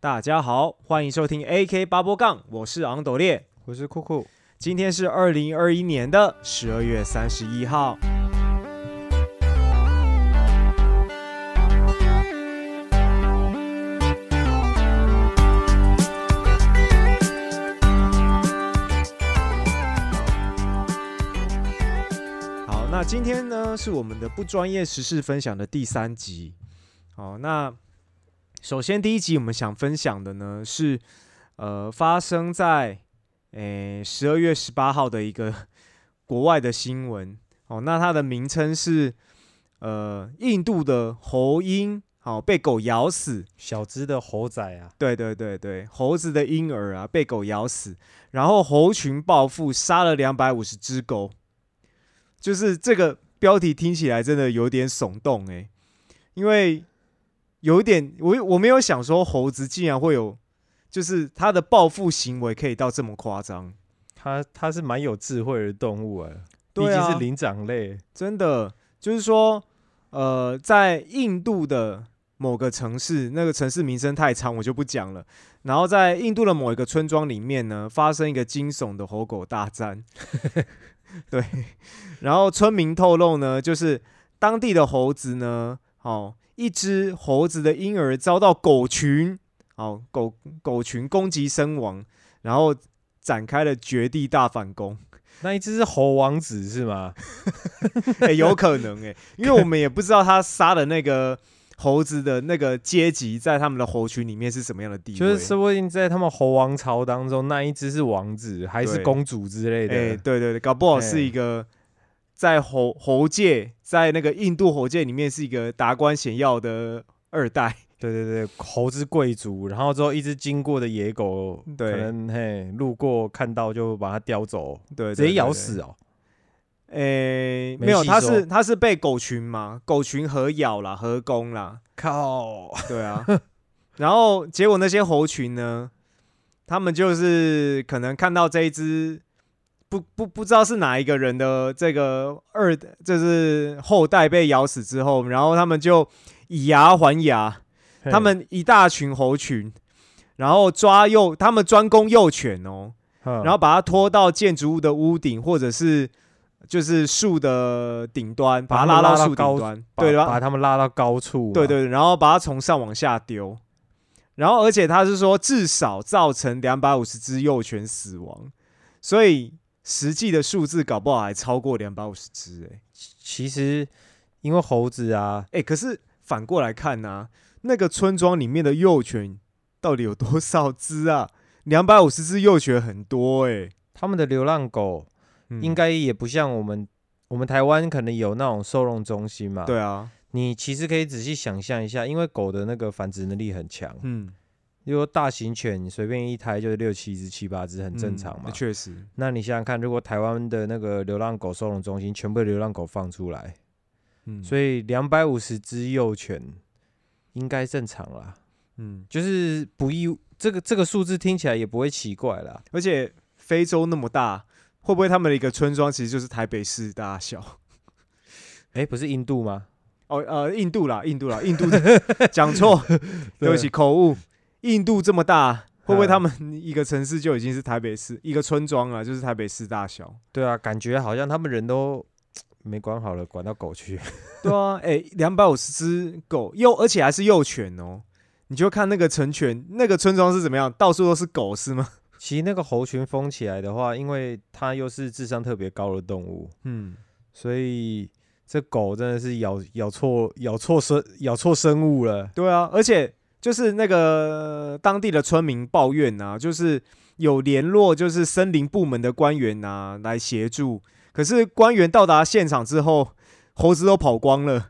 大家好，欢迎收听 AK 八波杠，我是昂斗烈，我是酷酷。今天是二零二一年的十二月三十一号。好，那今天呢是我们的不专业时事分享的第三集。好，那首先第一集我们想分享的呢是，呃，发生在诶十二月十八号的一个 国外的新闻。哦，那它的名称是，呃，印度的猴婴好被狗咬死，小只的猴仔啊，对对对对，猴子的婴儿啊被狗咬死，然后猴群报复杀了两百五十只狗，就是这个标题听起来真的有点耸动诶，因为有一点我我没有想说猴子竟然会有，就是它的报复行为可以到这么夸张，它它是蛮有智慧的动物啊，毕啊竟是灵长类。真的就是说，呃，在印度的某个城市，那个城市名声太长，我就不讲了。然后在印度的某一个村庄里面呢，发生一个惊悚的猴狗大战。对，然后村民透露呢，就是当地的猴子呢，哦，一只猴子的婴儿遭到狗群，哦，狗狗群攻击身亡，然后展开了绝地大反攻。那一只是猴王子是吗？哎、有可能哎、因为我们也不知道他杀的那个猴子的那个阶级，在他们的猴群里面是什么样的地位。就是说不定在他们猴王朝当中，那一只是王子还是公主之类哎、的。对对对，搞不好是哎一个在猴猴界，在那个印度猴界里面是一个达官显要的二代。对对对，猴子贵族，然后之后一只经过的野狗，对可能嘿路过看到就把它叼走，对，直接咬。死哦。哎、没有，他是他是被狗群嘛，狗群合咬啦，合攻啦。靠！对啊，然后结果那些猴群呢，他们就是可能看到这一只不不不知道是哪一个人的这个二，就是后代被咬死之后，然后他们就以牙还牙，他们一大群猴群，然后抓幼，他们专攻幼犬哦，嗯然后把它拖到建筑物的屋顶或者是。就是树的顶端，把它拉到树顶端，把对吧？把他们拉到高处嘛。对对，然后把它从上往下丢，然后而且他是说至少造成两百五十只幼犬死亡，所以实际的数字搞不好还超过两百五十只哎其实因为猴子啊，哎，可是反过来看呢、那个村庄里面的幼犬到底有多少只啊？两百五十只幼犬很多哎、他们的流浪狗嗯。应该也不像我们，我们台湾可能有那种收容中心嘛。，对啊，你其实可以仔细想象一下，因为狗的那个繁殖能力很强，嗯，如果大型犬你随便一胎就是六七只、七八只，很正常嘛嗯。确实，那你想想看，如果台湾的那个流浪狗收容中心全部流浪狗放出来，嗯，所以两百五十只幼犬应该正常啦，嗯，就是不意这个这个数字听起来也不会奇怪啦。而且非洲那么大，会不会他们的一个村庄其实就是台北市大小？哎、不是印度吗？哦，呃，印度啦，印度啦，印度 讲错，对不起，口误。印度这么大，会不会嗯他们一个城市就已经是台北市一个村庄了，就是台北市大小？对啊，感觉好像他们人都 没管好了，管到狗去。对啊，哎、两百五十只狗，幼而且还是幼犬哦。你就看那个成犬，那个村庄是怎么样，到处都是狗是吗？其实那个猴群封起来的话，因为它又是智商特别高的动物，嗯，所以这狗真的是咬咬错咬错生咬错生物了。对啊，而且就是那个当地的村民抱怨啊，就是有联络就是森林部门的官员啊来协助，可是官员到达现场之后，猴子都跑光了。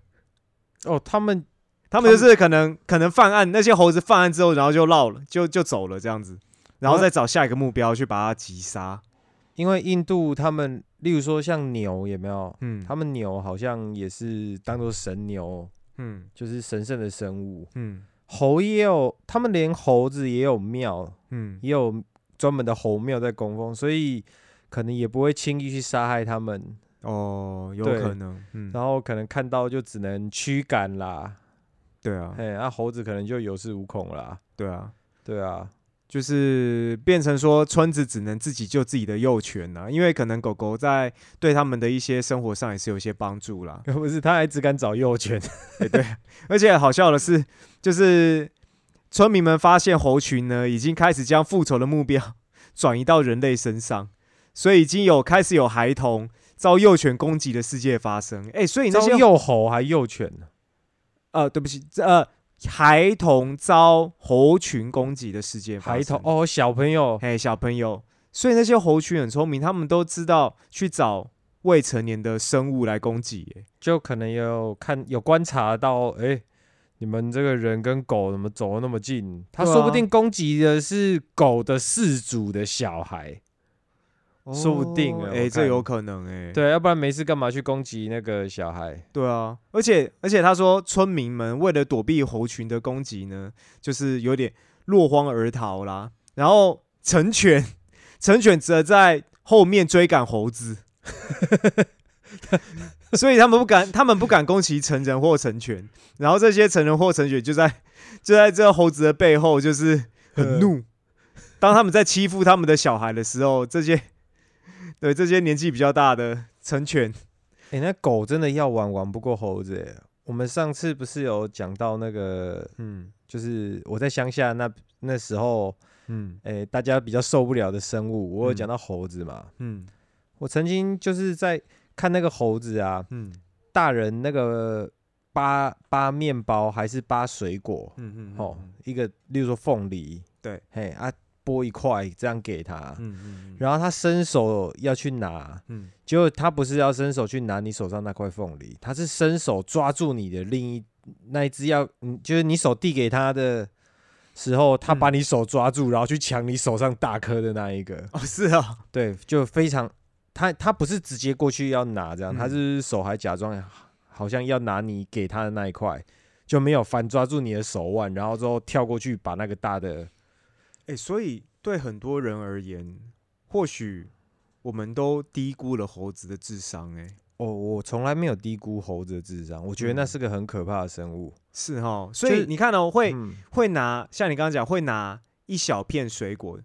哦，他们他们就是可能可能犯案，那些猴子犯案之后，然后就绕了，就就走了这样子，然后再找下一个目标去把它击杀。因为印度他们，例如说像牛有没有？嗯，他们牛好像也是当做神牛，嗯就是神圣的生物。嗯猴也有，他们连猴子也有庙，嗯，也有专门的猴庙在供奉，所以可能也不会轻易去杀害他们。哦，有可能，嗯，然后可能看到就只能驱赶啦，对啊，哎，那、猴子可能就有恃无恐啦。对啊，对啊，就是变成说村子只能自己救自己的幼犬呐、因为可能狗狗在对他们的一些生活上也是有一些帮助啦。不是，他还只敢找幼犬。哎，对，而且好笑的是，就是村民们发现猴群呢已经开始将复仇的目标 转移到人类身上，所以已经有开始有孩童遭幼犬攻击的世界发生。哎，所以那些幼猴还幼犬呢？呃，对不起，这呃，孩童遭猴群攻击的事件孩童，哦，小朋友，嘿，小朋友，所以那些猴群很聪明，他们都知道去找未成年的生物来攻击。哎，就可能有看有观察到，哎、你们这个人跟狗怎么走得那么近？他说不定攻击的是狗的饲主的小孩，说不定啊哎、这有可能哎、对，要不然没事干嘛去攻击那个小孩？对啊，而且而且他说，村民们为了躲避猴群的攻击呢，就是有点落荒而逃啦。然后成犬，成犬则在后面追赶猴子，所以他们不敢，他们不敢攻击成人或成犬。然后这些成人或成犬就在就在这猴子的背后，就是很怒。当他们在欺负他们的小孩的时候，这些对这些年纪比较大的成犬，哎、那狗真的要玩玩不过猴子哎。我们上次不是有讲到那个，嗯就是我在乡下那那时候，嗯哎、大家比较受不了的生物，我有嗯讲到猴子嘛。嗯我曾经就是在看那个猴子啊，嗯大人那个扒扒面包还是扒水果，嗯嗯，哦，一个例如说凤梨，对，嘿啊，剥一块这样给他，嗯嗯然后他伸手要去拿，嗯。结果他不是要伸手去拿你手上那块凤梨，他是伸手抓住你的另一那一只要，嗯，就是你手递给他的时候，他嗯把你手抓住，然后去抢你手上大颗的那一个，哦是啊，对，就非常，他他不是直接过去要拿这样，他嗯是手还假装好像要拿你给他的那一块，就没有反抓住你的手腕，然后之后跳过去把那个大的，哎，所以对很多人而言，或许我们都低估了猴子的智商，哎，哦，我从来没有低估猴子的智商，我觉得那嗯是个很可怕的生物，是哈，所以你看哦，会嗯会拿像你刚刚讲，会拿一小片水果。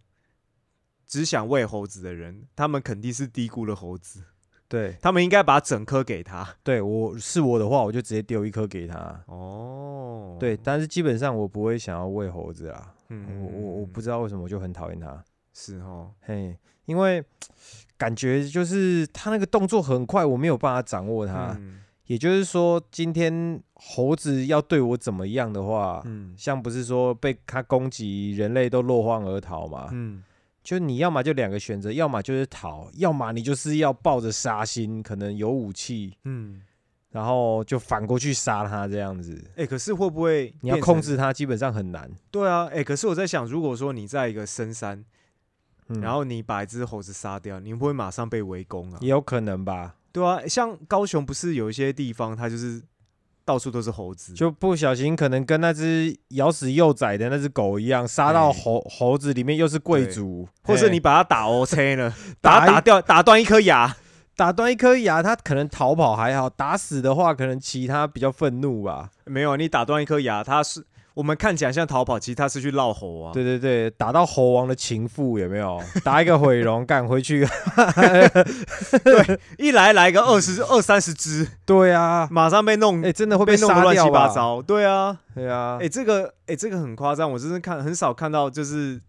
只想喂猴子的人，他们肯定是低估了猴子，对他们应该把整颗给他。对，我是我的话，我就直接丢一颗给他。哦，对，，但是基本上我不会想要喂猴子啦，嗯我我我不知道为什么我就很讨厌他。是哦，嘿，因为感觉就是他那个动作很快，我没有办法掌握他。嗯也就是说，今天猴子要对我怎么样的话，嗯像不是说被他攻击，人类都落荒而逃嘛？嗯就你要么就两个选择，要么就是逃，要么你就是要抱着杀心，可能有武器，嗯，然后就反过去杀他这样子。哎，可是会不会你要控制他，基本上很难。对啊，哎、可是我在想，如果说你在一个深山，嗯然后你把一只猴子杀掉，你会不会马上被围攻啊？也有可能吧，对啊，像高雄不是有一些地方，它就是到处都是猴子，就不小心可能跟那只咬死幼崽的那只狗一样，杀到哎猴猴子里面又是贵族，或是你把它打 OK 了，打打掉，打断一颗牙。打断一颗牙，他可能逃跑还好，打死的话可能其他比较愤怒吧。没有，你打断一颗牙，他是我们看起来像逃跑，其实他是去闹猴啊。对对对，打到猴王的情妇有没有？打一个毁容，赶回去。对一来来个二十二三十只，对啊，马上被弄，哎、真的会被弄得乱？七八糟。对啊，对啊，哎、这个哎、这个很夸张，我真是看很少看到，就是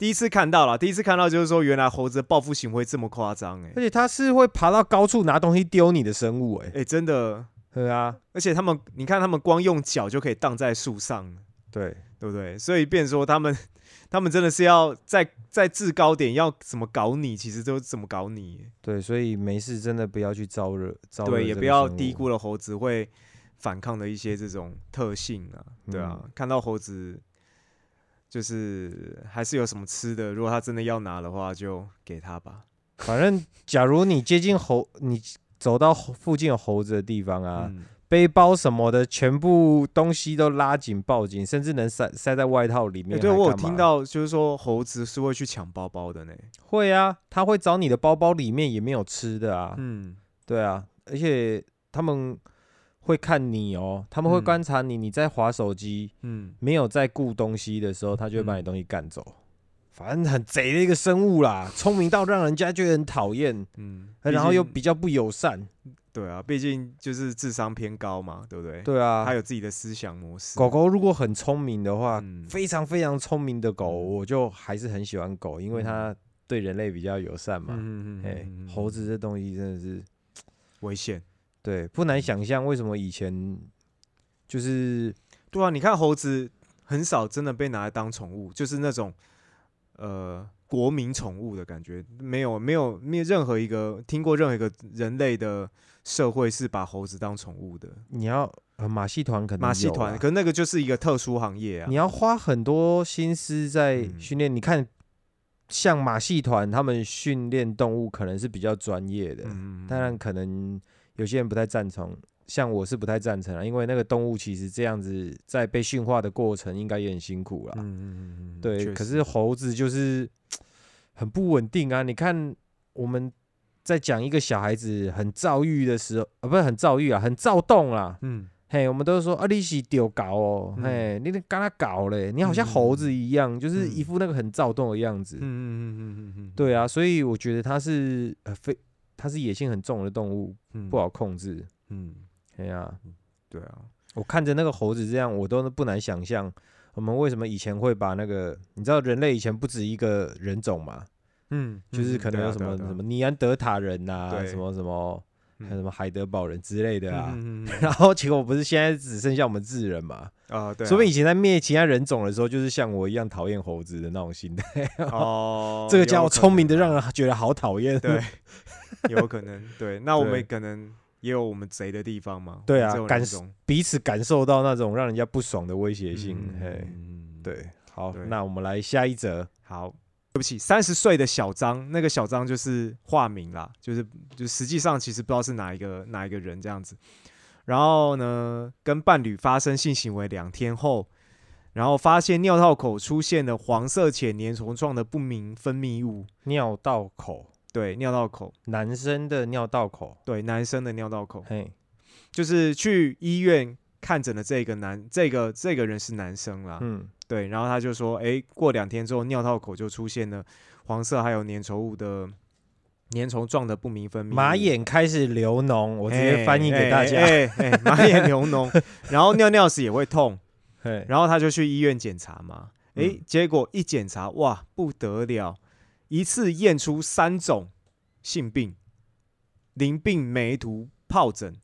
第一次看到了，第一次看到就是说，原来猴子的报复行为这么夸张，哎而，且它是会爬到高处拿东西丢你的生物、哎，哎，真的，对啊，而且他们，你看他们光用脚就可以荡在树上，对，对不对？所以变说他们，他们真的是要在在制高点要怎么搞你，其实都怎么搞你，对，所以没事真的不要去招惹，招惹对，也不要低估了猴子会反抗的一些这种特性啊，对啊，嗯。看到猴子。就是还是有什么吃的，如果他真的要拿的话，就给他吧。反正，假如你接近猴，你走到猴附近有猴子的地方啊，嗯背包什么的，全部东西都拉紧抱紧，甚至能塞塞在外套里欸、面。对我有听，到，就是说猴子是会去抢包包的呢。会啊，他会找你的包包里面也没有吃的啊，嗯，对啊，而且他们会看你哦，他们会嗯观察你，你在划手机，嗯没有在顾东西的时候，他就会把你嗯东西干走。反正很贼的一个生物啦，聪明到让人家觉得很讨厌，嗯，然后又比较不友善。对啊，毕竟就是智商偏高嘛，对不对？对啊他，有自己的思想模式。狗狗如果很聪明的话，嗯非常非常聪明的狗，嗯我就还是很喜欢狗，因为嗯它对人类比较友善嘛。嗯嗯嗯哎、嗯嗯猴子这东西真的是危险。对不难想象，为什么以前就是对啊，你看猴子很少真的被拿来当宠物，就是那种呃国民宠物的感觉，没有没有没有任何一个听过任何一个人类的社会是把猴子当宠物的。你要呃马戏团可能马戏团，可是那个就是一个特殊行业啊你。要花很多心思在嗯训练。你看，像马戏团，他们训练动物可能是比较专业的，嗯，当然可能有些人不太赞成。像我是不太赞成啊，因为那个动物其实这样子在被驯化的过程应该也很辛苦啦。嗯嗯嗯嗯，对，可是猴子就是很不稳定啊。你看我们在讲一个小孩子很躁郁的时候，啊，不是很躁郁啊，很躁动啦。嗯嘿，我们都说啊，你是丢搞哦，嗯嘿，你跟他搞嘞，你好像猴子一样，就是一副那个很躁动的样子。嗯嗯嗯嗯嗯嗯，对啊，所以我觉得他是呃非，它是野性很重的动物，嗯。不好控制。嗯，哎呀、对啊，我看着那个猴子这样，我都不难想象，我们为什么以前会把那个，你知道人类以前不止一个人种嘛，嗯，就是可能有什么、什么尼安德塔人呐、对。什么什么，嗯。还有什么海德堡人之类的啊。然后结果不是现在只剩下我们智人嘛？啊，对啊，说明以前在灭其他人种的时候，就是像我一样讨厌猴子的那种心态。哦，这个家伙聪明的让人觉得好讨厌。对，有可能对。那我对们可能也有我们贼的地方嘛。对啊感受彼此感受到那种让人家不爽的威胁性。嗯嘿，嗯，对，好，那我们来下一则。好，对不起，三十岁的小张，那个小张就是化名啦，就是就实际上其实不知道是哪一个哪一个人这样子。然后呢，跟伴侣发生性行为两天后，然后发现尿道口出现了黄色且粘稠状的不明分泌物。尿道口，对，尿道口，男生的尿道口。对，男生的尿道口，嘿，就是去医院看诊的这个男，这个这个人是男生啦。嗯，对，然后他就说，哎，过两天之后，尿道口就出现了黄色还有粘稠物的粘稠状的不明分泌。马眼开始流脓，我我直接翻译给大家。哎、哎哎马眼流脓，然后尿尿时也会痛，嘿，然后他就去医院检查嘛。哎，嗯结果一检查，哇，不得了，一次验出三种性病：淋病、梅毒、疱疹，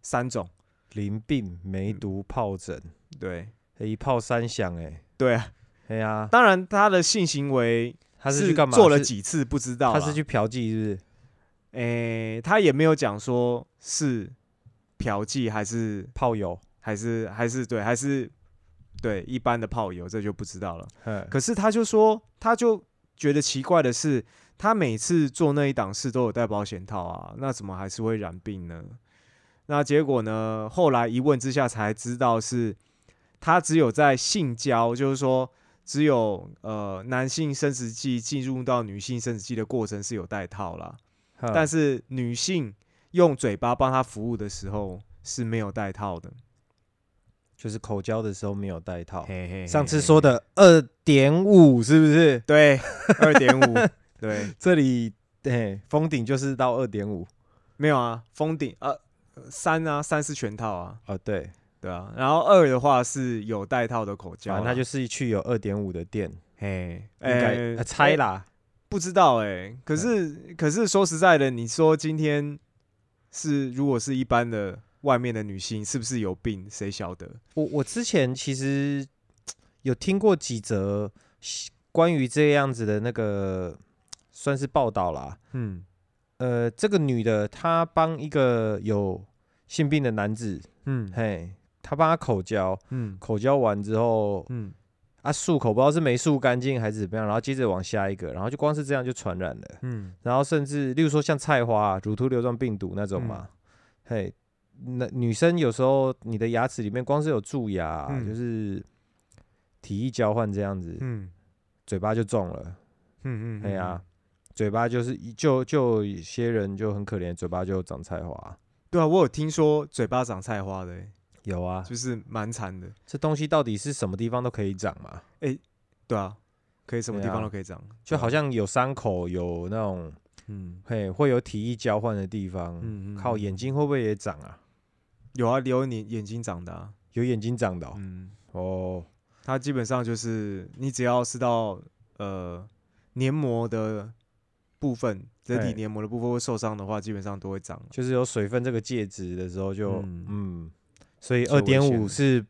三种。淋病、梅毒、疱疹，对一炮三响。哎，对啊，哎呀，当然他的性行为他是去干嘛？做了几次不知道，他是去嫖妓，是不是？诶、他也没有讲说是嫖妓还是炮友。还是还是对还是对一般的炮友，这就不知道了。嗯，可是他就说，他就觉得奇怪的是，他每次做那一档事都有戴保险套啊，那怎么还是会染病呢？那结果呢？后来一问之下才知道是，他只有在性交，就是说只有呃男性生殖器进入到女性生殖器的过程是有戴套啦，但是是女性用嘴巴帮他服务的时候是没有戴套的。就是口交的时候没有带套。嘿嘿上次说的二点五是不是？对，二点五，对，这里对封顶就是到二点五。没有啊，封顶呃三啊，三是全套啊，哦，对，对啊，然后二的话是有带套的口交啊，反正它就是去有二点五的店，嘿，应该、呃呃猜啦。不知道哎、可是可是说实在的，你说今天是如果是一般的外面的女性，是不是有病？谁晓得？我我之前其实有听过几则关于这样子的那个算是报道啦。嗯呃，这个女的她帮一个有性病的男子，嗯嘿，她帮他口交，嗯口交完之后嗯啊漱口，不知道是没漱干净还是怎么样，然后接着往下一个，然后就光是这样就传染了。嗯然后甚至例如说像菜花、啊、乳头流状病毒那种嗯嘛，嘿，那女生有时候你的牙齿里面光是有蛀牙啊、嗯就是体液交换这样子，嗯嘴巴就中了，嗯嗯，哎呀、嘴巴就是就就有些人就很可怜，嘴巴就长菜花，对啊，我有听说嘴巴长菜花的、欸，有啊，就是蛮惨的。这东西到底是什么地方都可以长嘛？对啊，可以什么地对啊方都可以长，就好像像有伤口，有那种嗯嘿会有体液交换的地方，嗯嗯，靠嗯眼睛会不会也长啊？有啊，有你眼睛长的、啊，有眼睛长的哦，嗯，哦。它基本上就是你只要是到呃黏膜的部分，人体嘿。黏膜的部分会受伤的话，基本上都会长。就是有水分这个介质的时候就嗯。嗯所以二点五是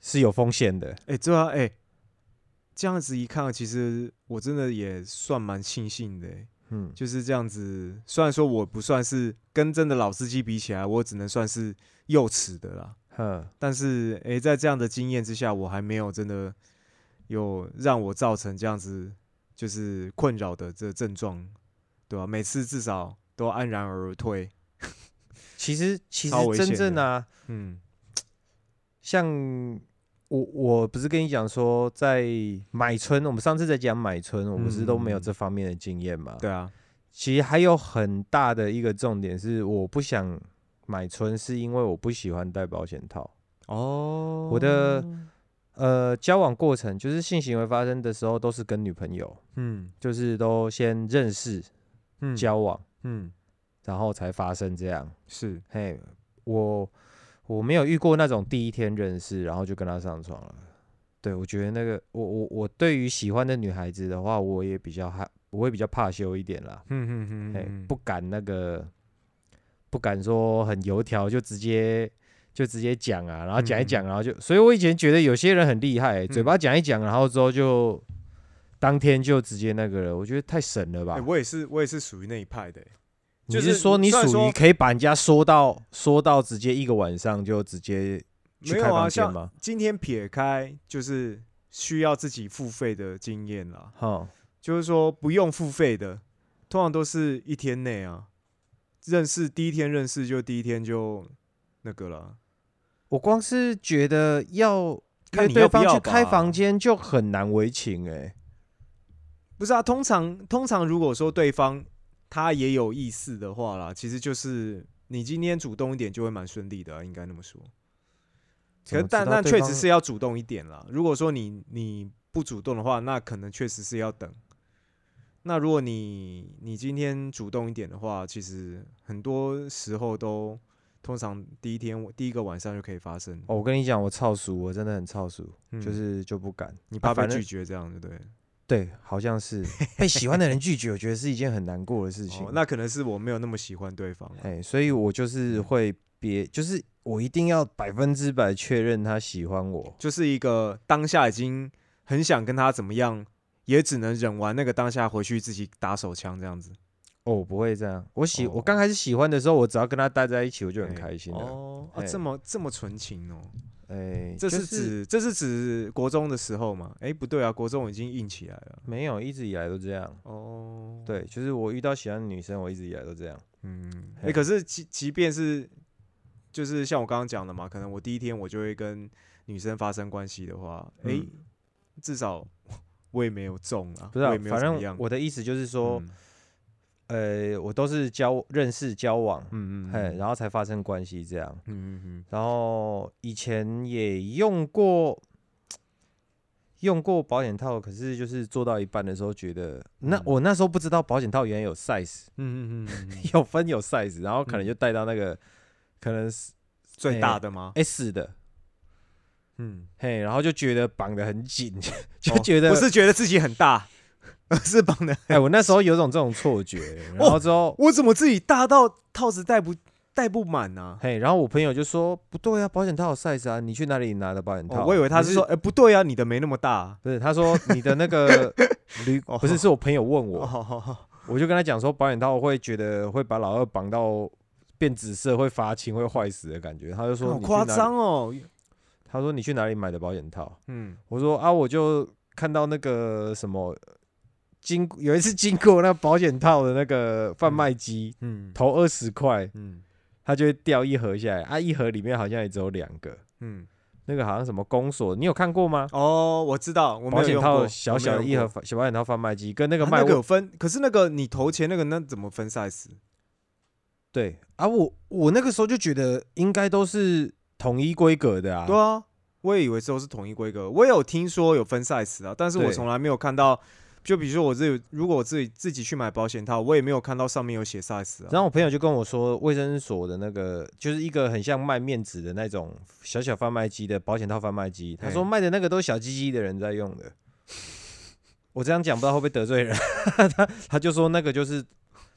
是有风险的。哎、对啊，哎、这样子一看，其实我真的也算蛮庆幸的、欸，嗯，就是这样子。虽然说我不算是跟真的老司机比起来，我只能算是幼齿的啦，哼，但是哎、在这样的经验之下，我还没有真的有让我造成这样子就是困扰的这症状，对吧、每次至少都安然而退。其实其实真正啊，嗯像我我不是跟你讲说，在买春，我们上次在讲买春，我不是都没有嗯。这方面的经验嘛？对啊，其实还有很大的一个重点是，我不想买春，是因为我不喜欢戴保险套。哦。我的呃，交往过程就是性行为发生的时候，都是跟女朋友，嗯。就是都先认识、嗯。交往，嗯。然后才发生这样。是。嘿，我我没有遇过那种第一天认识，然后就跟他上床了。对，我觉得那个我我我对于喜欢的女孩子的话，我也比较害，我会比较怕羞一点啦。嗯嗯嗯不敢那个，不敢说很油条就直接就直接讲啊，然后讲一讲，然后就，所以我以前觉得有些人很厉害、嘴嗯巴讲一讲，然后之后就当天就直接那个了，我觉得太神了吧哎、？我也是，我也是属于那一派的、欸。你就是是说你属于可以把人家说到说到直接一个晚上就直接去开房间吗？今天撇开就是需要自己付费的经验啦，哈，就是说不用付费的，通常都是一天内啊，认识第一天认识就第一天就那个了。我光是觉得要看对方去开房间就很难为情哎、不是啊，通常通常如果说对方他也有意思的话啦，其实就是你今天主动一点就会蛮顺利的、啊，应该那么说。可但但确实是要主动一点啦。如果说你你不主动的话，那可能确实是要等。那如果你你今天主动一点的话，其实很多时候都通常第一天第一个晚上就可以发生。哦，我跟你讲，我超熟，我真的很超熟，嗯就是就不敢。你怕被拒绝这样，对不对？对，好像是被喜欢的人拒绝，我觉得是一件很难过的事情。哦，那可能是我没有那么喜欢对方啊。哎，所以我就是会别，就是我一定要百分之百确认他喜欢我。就是一个当下已经很想跟他怎么样，也只能忍完那个当下回去自己打手枪这样子，哦，我不会这样。我喜，哦我刚开始喜欢的时候，我只要跟他待在一起，我就很哎开心了。哦，啊哎这么这么纯情哦，哎，这就是指这是指国中的时候嘛？哎，不对啊，国中已经硬起来了。没有，一直以来都这样。哦，，对，就是我遇到喜欢的女生，我一直以来都这样。嗯，哎，嘿可是即即便是就是像我刚刚讲的嘛，可能我第一天我就会跟女生发生关系的话，哎嗯，至少我也没有中啊，不是、反正我的意思就是说，嗯呃，我都是交认识交往，嗯嗯，嘿，嗯。然后才发生关系这样。嗯嗯嗯。然后以前也用过用过保险套，可是就是做到一半的时候觉得，那嗯。我那时候不知道保险套原来有 size，嗯嗯嗯嗯，有分有 size，然后可能嗯。就带到那个可能是最哎大的吗？S 的，嗯，嘿，然后就觉得绑得很紧，就哦觉得不是觉得自己很大，而 是绑的。哎，我那时候有种这种错觉，然哦后之后。我怎么自己大到套子戴不戴不满呢？嘿，然后我朋友就说不对啊，保险套有 size 啊，你去哪里拿的保险套？哦，我以为他是说，哎，不对啊，你的没那么大。不是，他说你的那个 不是，是我朋友问我，哦，我就跟他讲说保险套会觉得会把老二绑到变紫色，会发青，会坏死的感觉。他就说好夸张哦。他说你去哪里买的保险套？嗯，我说啊，我就看到那个什么。经 有一次经过那保险套的那个贩卖机，嗯投二十块，嗯他就会掉一盒下来啊，一盒里面好像也只有两个，嗯，那个好像什么公所，你有看过吗？哦，我知道，我没保险套小小的一盒，小保险套贩卖机，跟那那个那个有分，可是那个你投钱那个那怎么分 size？对啊，我我那个时候就觉得应该都是统一规格的啊。对啊，我也以为都是统一规格。我也有听说有分 size 啊，但是我对从来没有看到。就比如说我自己，如果我自己自己去买保险套，我也没有看到上面有写 size 啊。然后我朋友就跟我说，卫生所的那个就是一个很像卖面纸的那种小小贩卖机的保险套贩卖机，他说卖的那个都是小鸡鸡的人在用的。我这样讲不知道会不会得罪人，他他就说那个就是，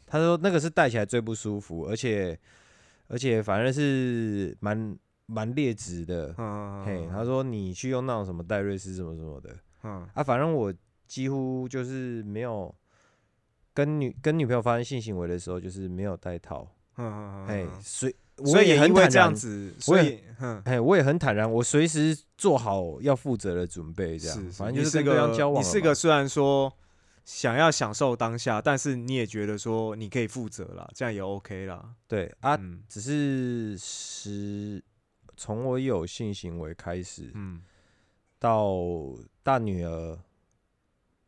他说那个是戴起来最不舒服，而且而且反正是蛮蛮劣质的。嗯，嘿，他说你去用那种什么戴瑞斯什么什么的嗯啊，反正我几乎就是没有跟女跟女朋友发生性行为的时候，就是没有戴套。嗯嗯，哎，嗯所以我也很坦然，子，所以嗯，哎，我也很坦然，我随时做好要负责的准备，这样，是，反正就是跟对方个交往。你是个虽然说想要享受当下，但是你也觉得说你可以负责啦，这样也 OK 啦。对啊，嗯只是是从我有性行为开始，嗯到大女儿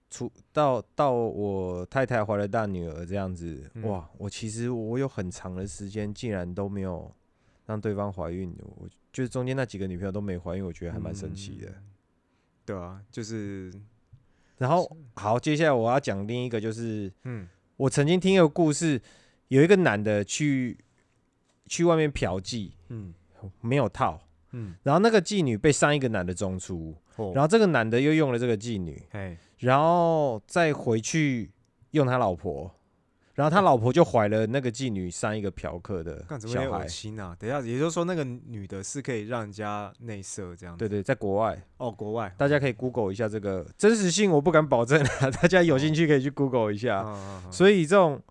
出到到我太太怀了大女儿这样子，嗯。哇！我其实我有很长的时间竟然都没有让对方怀孕，我就是中间那几个女朋友都没怀孕，我觉得还蛮神奇的。嗯。对啊，就是。然后好，接下来我要讲另一个，就是嗯。我曾经听一个故事，有一个男的去去外面嫖妓，嗯没有套，嗯，然后那个妓女被上一个男的中出，然然后这个男的又用了这个妓女，哎然后再回去用他老婆，然后他老婆就怀了那个妓女上一个嫖客的小孩恶。心啊？等一下，也就是说那个女的是可以让人家内射这样子？对对，在国外，哦，国外大家可以 Google 一下这个真实性，我不敢保证啊，大家有兴趣可以去 Google 一下。所以这种，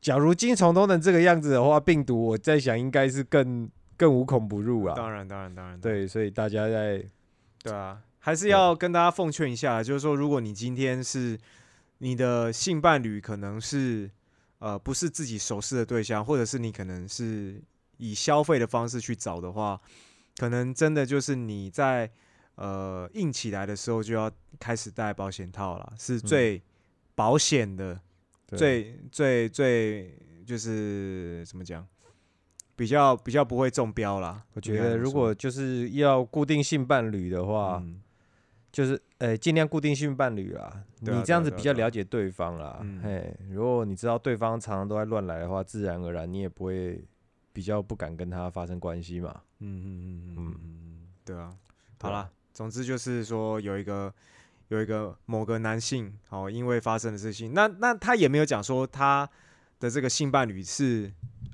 假如金虫都能这个样子的话，病毒我在想应该是更更无孔不入啊。当然当然当然，对，所以大家在对啊，还是要跟大家奉劝一下，就是说，如果你今天是你的性伴侣，可能是呃不是自己熟识的对象，或者是你可能是以消费的方式去找的话，可能真的就是你在呃硬起来的时候就要开始戴保险套了，是最保险的，对。最最最就是怎么讲？比较比较不会中标啦。我觉得如果就是要固定性伴侣的话，嗯就是呃尽量固定性伴侣啦，啊你这样子比较了解对方啦。嗯嘿，如果你知道对方常常都在乱来的话，自然而然你也不会比较不敢跟他发生关系嘛。嗯嗯嗯嗯嗯对啊好啦，总之就是说有一个有一个某个男性，哦，因为发生的事情，那那他也没有讲说他的这个性伴侣是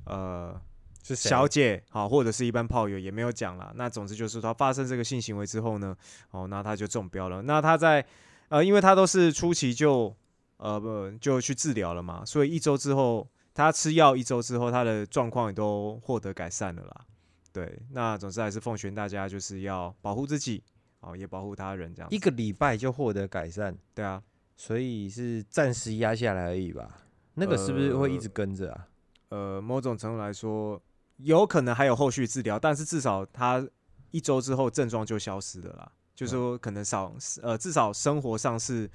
呃是小姐，好、或者是一般炮友，也没有讲啦。那总之就是他发生这个性行为之后呢，哦，那他就中标了。那他在呃，因为他都是初期就呃不就去治疗了嘛，所以一周之后他吃药一周之后，他的状况也都获得改善了啦。对，那总之还是奉劝大家就是要保护自己，哦，也保护他人，这样一个礼拜就获得改善，对啊，所以是暂时压下来而已吧。那个是不是会一直呃跟着啊？呃，某种程度来说，有可能还有后续治疗，但是至少他一周之后症状就消失了啦。就嗯是说可能少呃，至少生活上是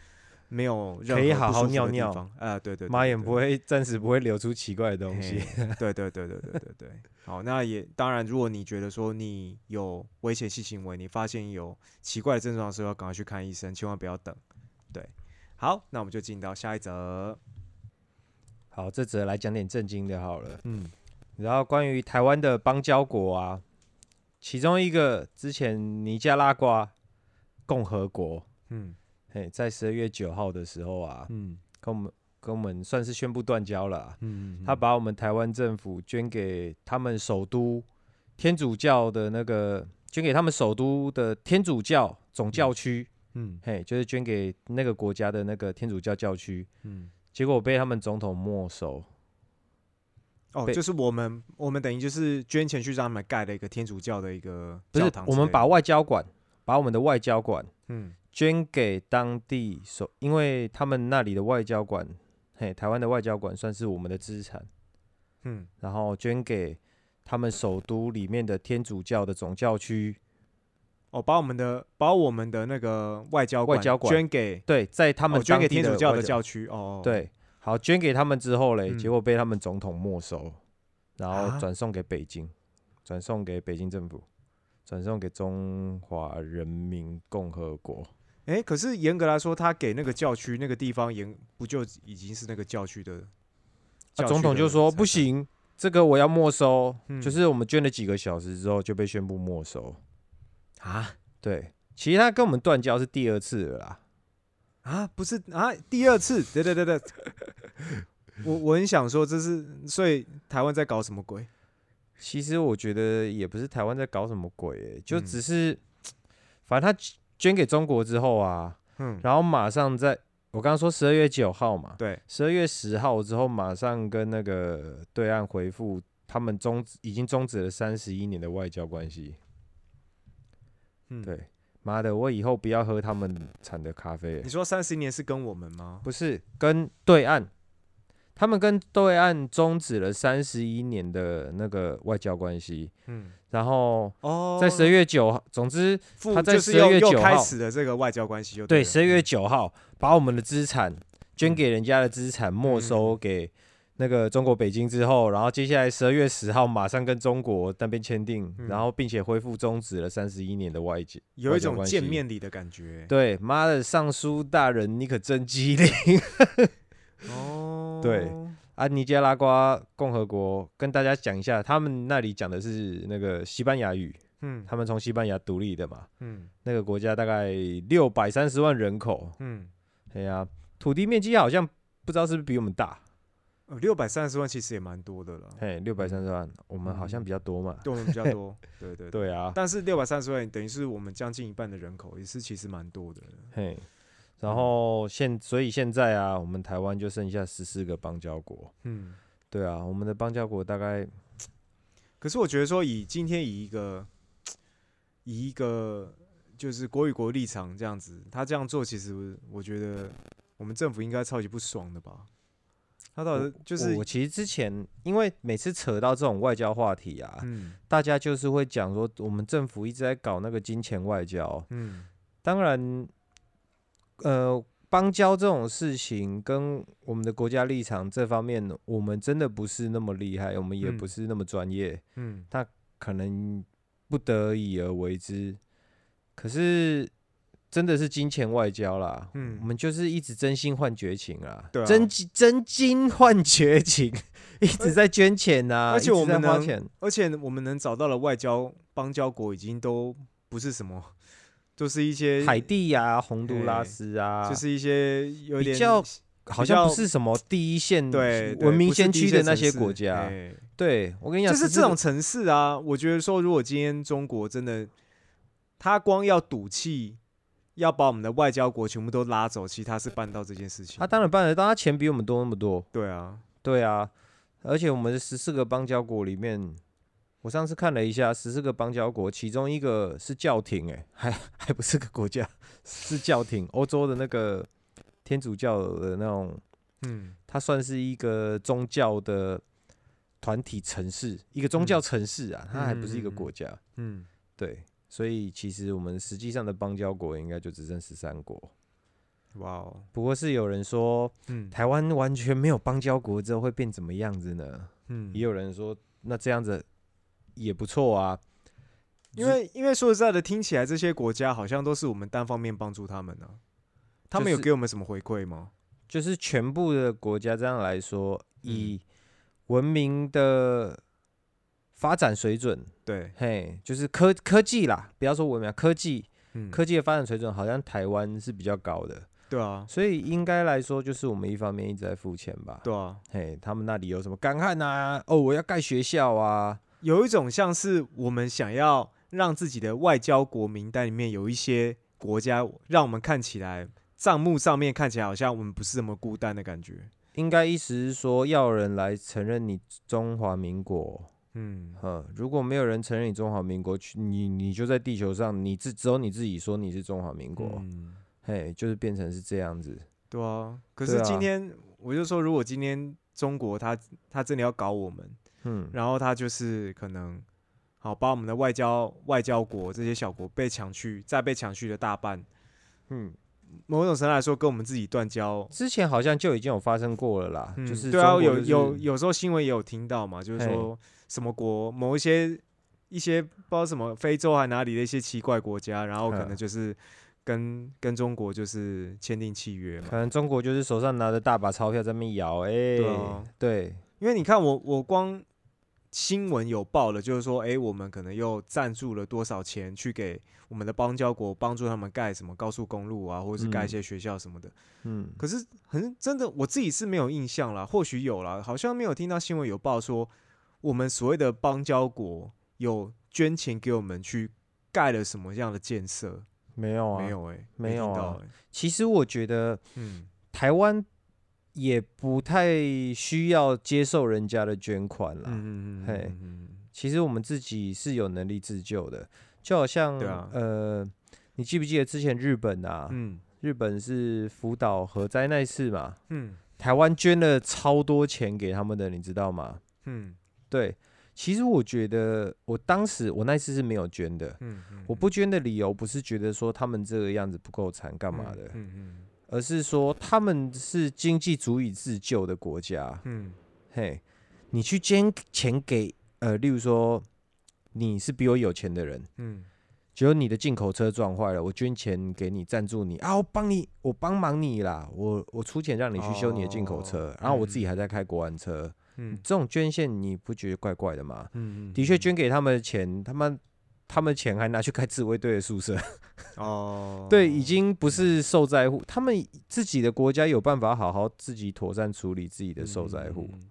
没有任可以何不舒服好好尿尿的地方。呃，对对对妈也对不会暂时不会流出奇怪的东西。嘿对对对对对对对。好，那也当然，如果你觉得说你有危险性行为，你发现有奇怪的症状的时候，要赶快去看医生，千万不要等。对，好，那我们就进到下一则。好，这则来讲点正经的好了。嗯然后关于台湾的邦交国啊，其中一个之前尼加拉瓜共和国，嗯。嘿，在十二月九号的时候啊，嗯。跟我们跟我们算是宣布断交了啊、嗯，他把我们台湾政府捐给他们首都天主教的那个，捐给他们首都的天主教总教区，嗯嘿，就是捐给那个国家的那个天主教教区，嗯。结果被他们总统没收。哦，就是我们我们等于就是捐钱去让他们盖了一个天主教的一个不是我们把外交馆，把我们的外交馆嗯。捐给当地首，因为他们那里的外交馆，嘿，台湾的外交馆算是我们的资产，嗯。然后捐给他们首都里面的天主教的总教区。哦，把我们的把我们的那个外交外交馆捐给对，在他们哦捐给天主教的教区哦，哦，对，好捐给他们之后嘞，嗯结果被他们总统没收，然啊后转送给北京，转送给北京政府，转送给中华人民共和国。哎，可是严格来说，他给那个教区那个地方严不就已经是那个教区的？啊，教区总统的就说不财产行，这个我要没收。嗯就是我们捐了几个小时之后就被宣布没收。啊对，其实他跟我们断交是第二次了啦。啊，不是啊，第二次，对对对对，我我很想说，这是所以台湾在搞什么鬼？其实我觉得也不是台湾在搞什么鬼、欸，就嗯。只是，反正他捐给中国之后啊，嗯，然后马上在我刚刚说十二月九号嘛，对，十二月十号之后马上跟那个对岸回复，他们终止已经终止了三十一年的外交关系。嗯，对，妈的，我以后不要喝他们产的咖啡、你说三十年是跟我们吗？不是跟对岸，他们跟对岸终止了三十一年的那个外交关系，嗯，然后哦，在十二月九号，总之他在十二月又又9号开始的这个外交关系就对十二月嗯九号把我们的资产捐嗯给人家的资产没收给那个中国北京之后，然后接下来十二月十号马上跟中国那边签订，嗯然后并且恢复终止了三十一年的外交。有一种见面礼的感觉。对，妈的，尚书大人你可真机灵 哦，对啊！尼加拉瓜共和国跟大家讲一下，他们那里讲的是那个西班牙语，嗯他们从西班牙独立的嘛。嗯那个国家大概六百三十万人口，嗯，对呀、土地面积好像不知道是不是比我们大，呃六百三十万其实也蛮多的了，嘿，六百三十万，我们好像嗯比较多嘛。对我们比较多。对对对。对啊，但是六百三十万等于是我们将近一半的人口，也是其实蛮多的。嘿，然后现所以现在啊，我们台湾就剩下十四个邦交国。嗯，对啊，我们的邦交国大概可是我觉得说，以今天以一个以一个就是国与国立场这样子，他这样做，其实我觉得我们政府应该超级不爽的吧？他到底就是我我其实之前因为每次扯到这种外交话题啊，嗯大家就是会讲说，我们政府一直在搞那个金钱外交。嗯当然，呃，邦交这种事情跟我们的国家立场这方面，我们真的不是那么厉害，我们也嗯不是那么专业，嗯可能不得已而为之。可是真的是金钱外交啦，嗯。我们就是一直真心换绝情啦，对啊。真金真金换绝情，一直在捐钱呐、而且我们在花钱，而且我们能找到的外交邦交国已经都不是什么，都是一些海地呀、洪都拉斯啊，就是一些有点比较好像不是什么第一线对对文明先驱的那些国家。哎。对我跟你讲，就是这种城市啊，我觉得说，如果今天中国真的，他光要赌气，要把我们的外交国全部都拉走，其实他是办到这件事情。他当然办得到，他钱比我们多那么多。对啊，对啊，而且我们十四个邦交国里面，我上次看了一下，十四个邦交国，其中一个是教廷、欸，还还不是个国家，是教廷，欧洲的那个天主教的那种，嗯它算是一个宗教的团体城市，一个宗教嗯城市啊，它还不是一个国家。嗯，对，所以其实我们实际上的邦交国应该就只剩十三国。哇哦，不过是有人说，嗯台湾完全没有邦交国之后会变怎么样子呢？嗯也，有人说，那这样子也不错啊。因为因为说实在的，听起来这些国家好像都是我们单方面帮助他们呢、他们有给我们什么回馈吗？就是全部的国家这样来说，嗯以文明的发展水准，对，嘿，就是科科技啦，不要说文明啊，科技嗯，科技的发展水准好像台湾是比较高的，对啊，所以应该来说，就是我们一方面一直在付钱吧。对啊，嘿，他们那里有什么干旱啊？哦，我要盖学校啊。有一种像是我们想要让自己的外交国名单里面有一些国家，让我们看起来账目上面看起来好像我们不是这么孤单的感觉。应该意思是说，要人来承认你中华民国。嗯，嗯，如果没有人承认你中华民国，去你你就在地球上，你自只有你自己说你是中华民国，嗯。嘿，就是变成是这样子。对啊。可是今天、我就说，如果今天中国他他真的要搞我们，嗯，然后他就是可能好把我们的外交外交国这些小国被抢去，再被抢去的大半，嗯，某种程度来说跟我们自己断交。之前好像就已经有发生过了啦，嗯就是对啊，有有有时候新闻也有听到嘛，就是嘿说什么国某一些一些不知道什么非洲还哪里的一些奇怪国家，然后可能嗯就是跟跟中国就是签订契约嘛可。能中国就是手上拿着大把钞票在那边摇，哎、对啊对，因为你看我我光新闻有报了，就是说，哎、我们可能又赞助了多少钱去给我们的邦交国，帮助他们盖什么高速公路啊，或者是盖一嗯。些学校什么的。嗯，可是很真的，我自己是没有印象啦，或许有啦，好像没有听到新闻有报说我们所谓的邦交国有捐钱给我们去盖了什么样的建设，没有啊，没。有哎、没有啊其实我觉得嗯。台湾也不太需要接受人家的捐款啦。嗯嗯嗯嘿其实我们自己是有能力自救的，就好像、呃，你记不记得之前日本啊？嗯。日本是福岛核灾那一次嘛，嗯。台湾捐了超多钱给他们的，你知道吗？嗯。对，其实我觉得我当时我那次是没有捐的，嗯嗯，我不捐的理由不是觉得说他们这个样子不够惨干嘛的，嗯嗯而是说他们是经济足以自救的国家。嗯。嘿，你去捐钱给呃，例如说你是比我有钱的人，嗯。结果你的进口车撞坏了，我捐钱给你赞助你啊，我帮你，我帮忙你啦，我我出钱让你去修你的进口车，哦。然后我自己嗯还在开国安车，嗯。这种捐献你不觉得怪怪的吗？嗯的确捐给他们的钱，他们他们钱还拿去开自卫队的宿舍，哦，对，已经不是受灾户，他们自己的国家有办法好好自己妥善处理自己的受灾户，嗯，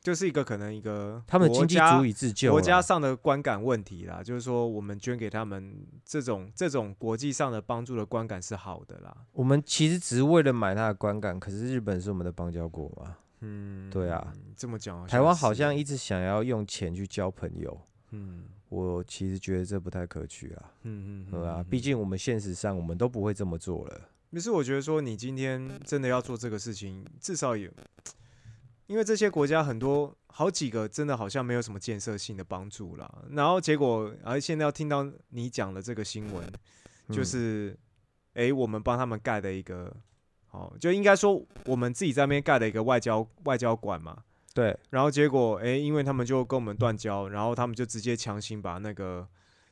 就是一个可能一个他们经济足以自救，国家上的观感问题啦，就是说我们捐给他们这种这种国际上的帮助的观感是好的啦。我们其实只是为了买他的观感，可是日本是我们的邦交国嘛，嗯，对啊，这么讲，台湾好像一一直想要用钱去交朋友，嗯我其实觉得这不太可取啊，嗯嗯，对啊，嗯毕竟我们现实上我们都不会这么做了。可是我觉得说你今天真的要做这个事情，至少也，因为这些国家很多好几个真的好像没有什么建设性的帮助啦。然后结果，而现在要听到你讲的这个新闻，就嗯是，诶，我们帮他们盖的一个，哦，就应该说我们自己在那边盖的一个外交外交馆嘛。对，然后结果，诶，因为他们就跟我们断交，然后他们就直接强行把那个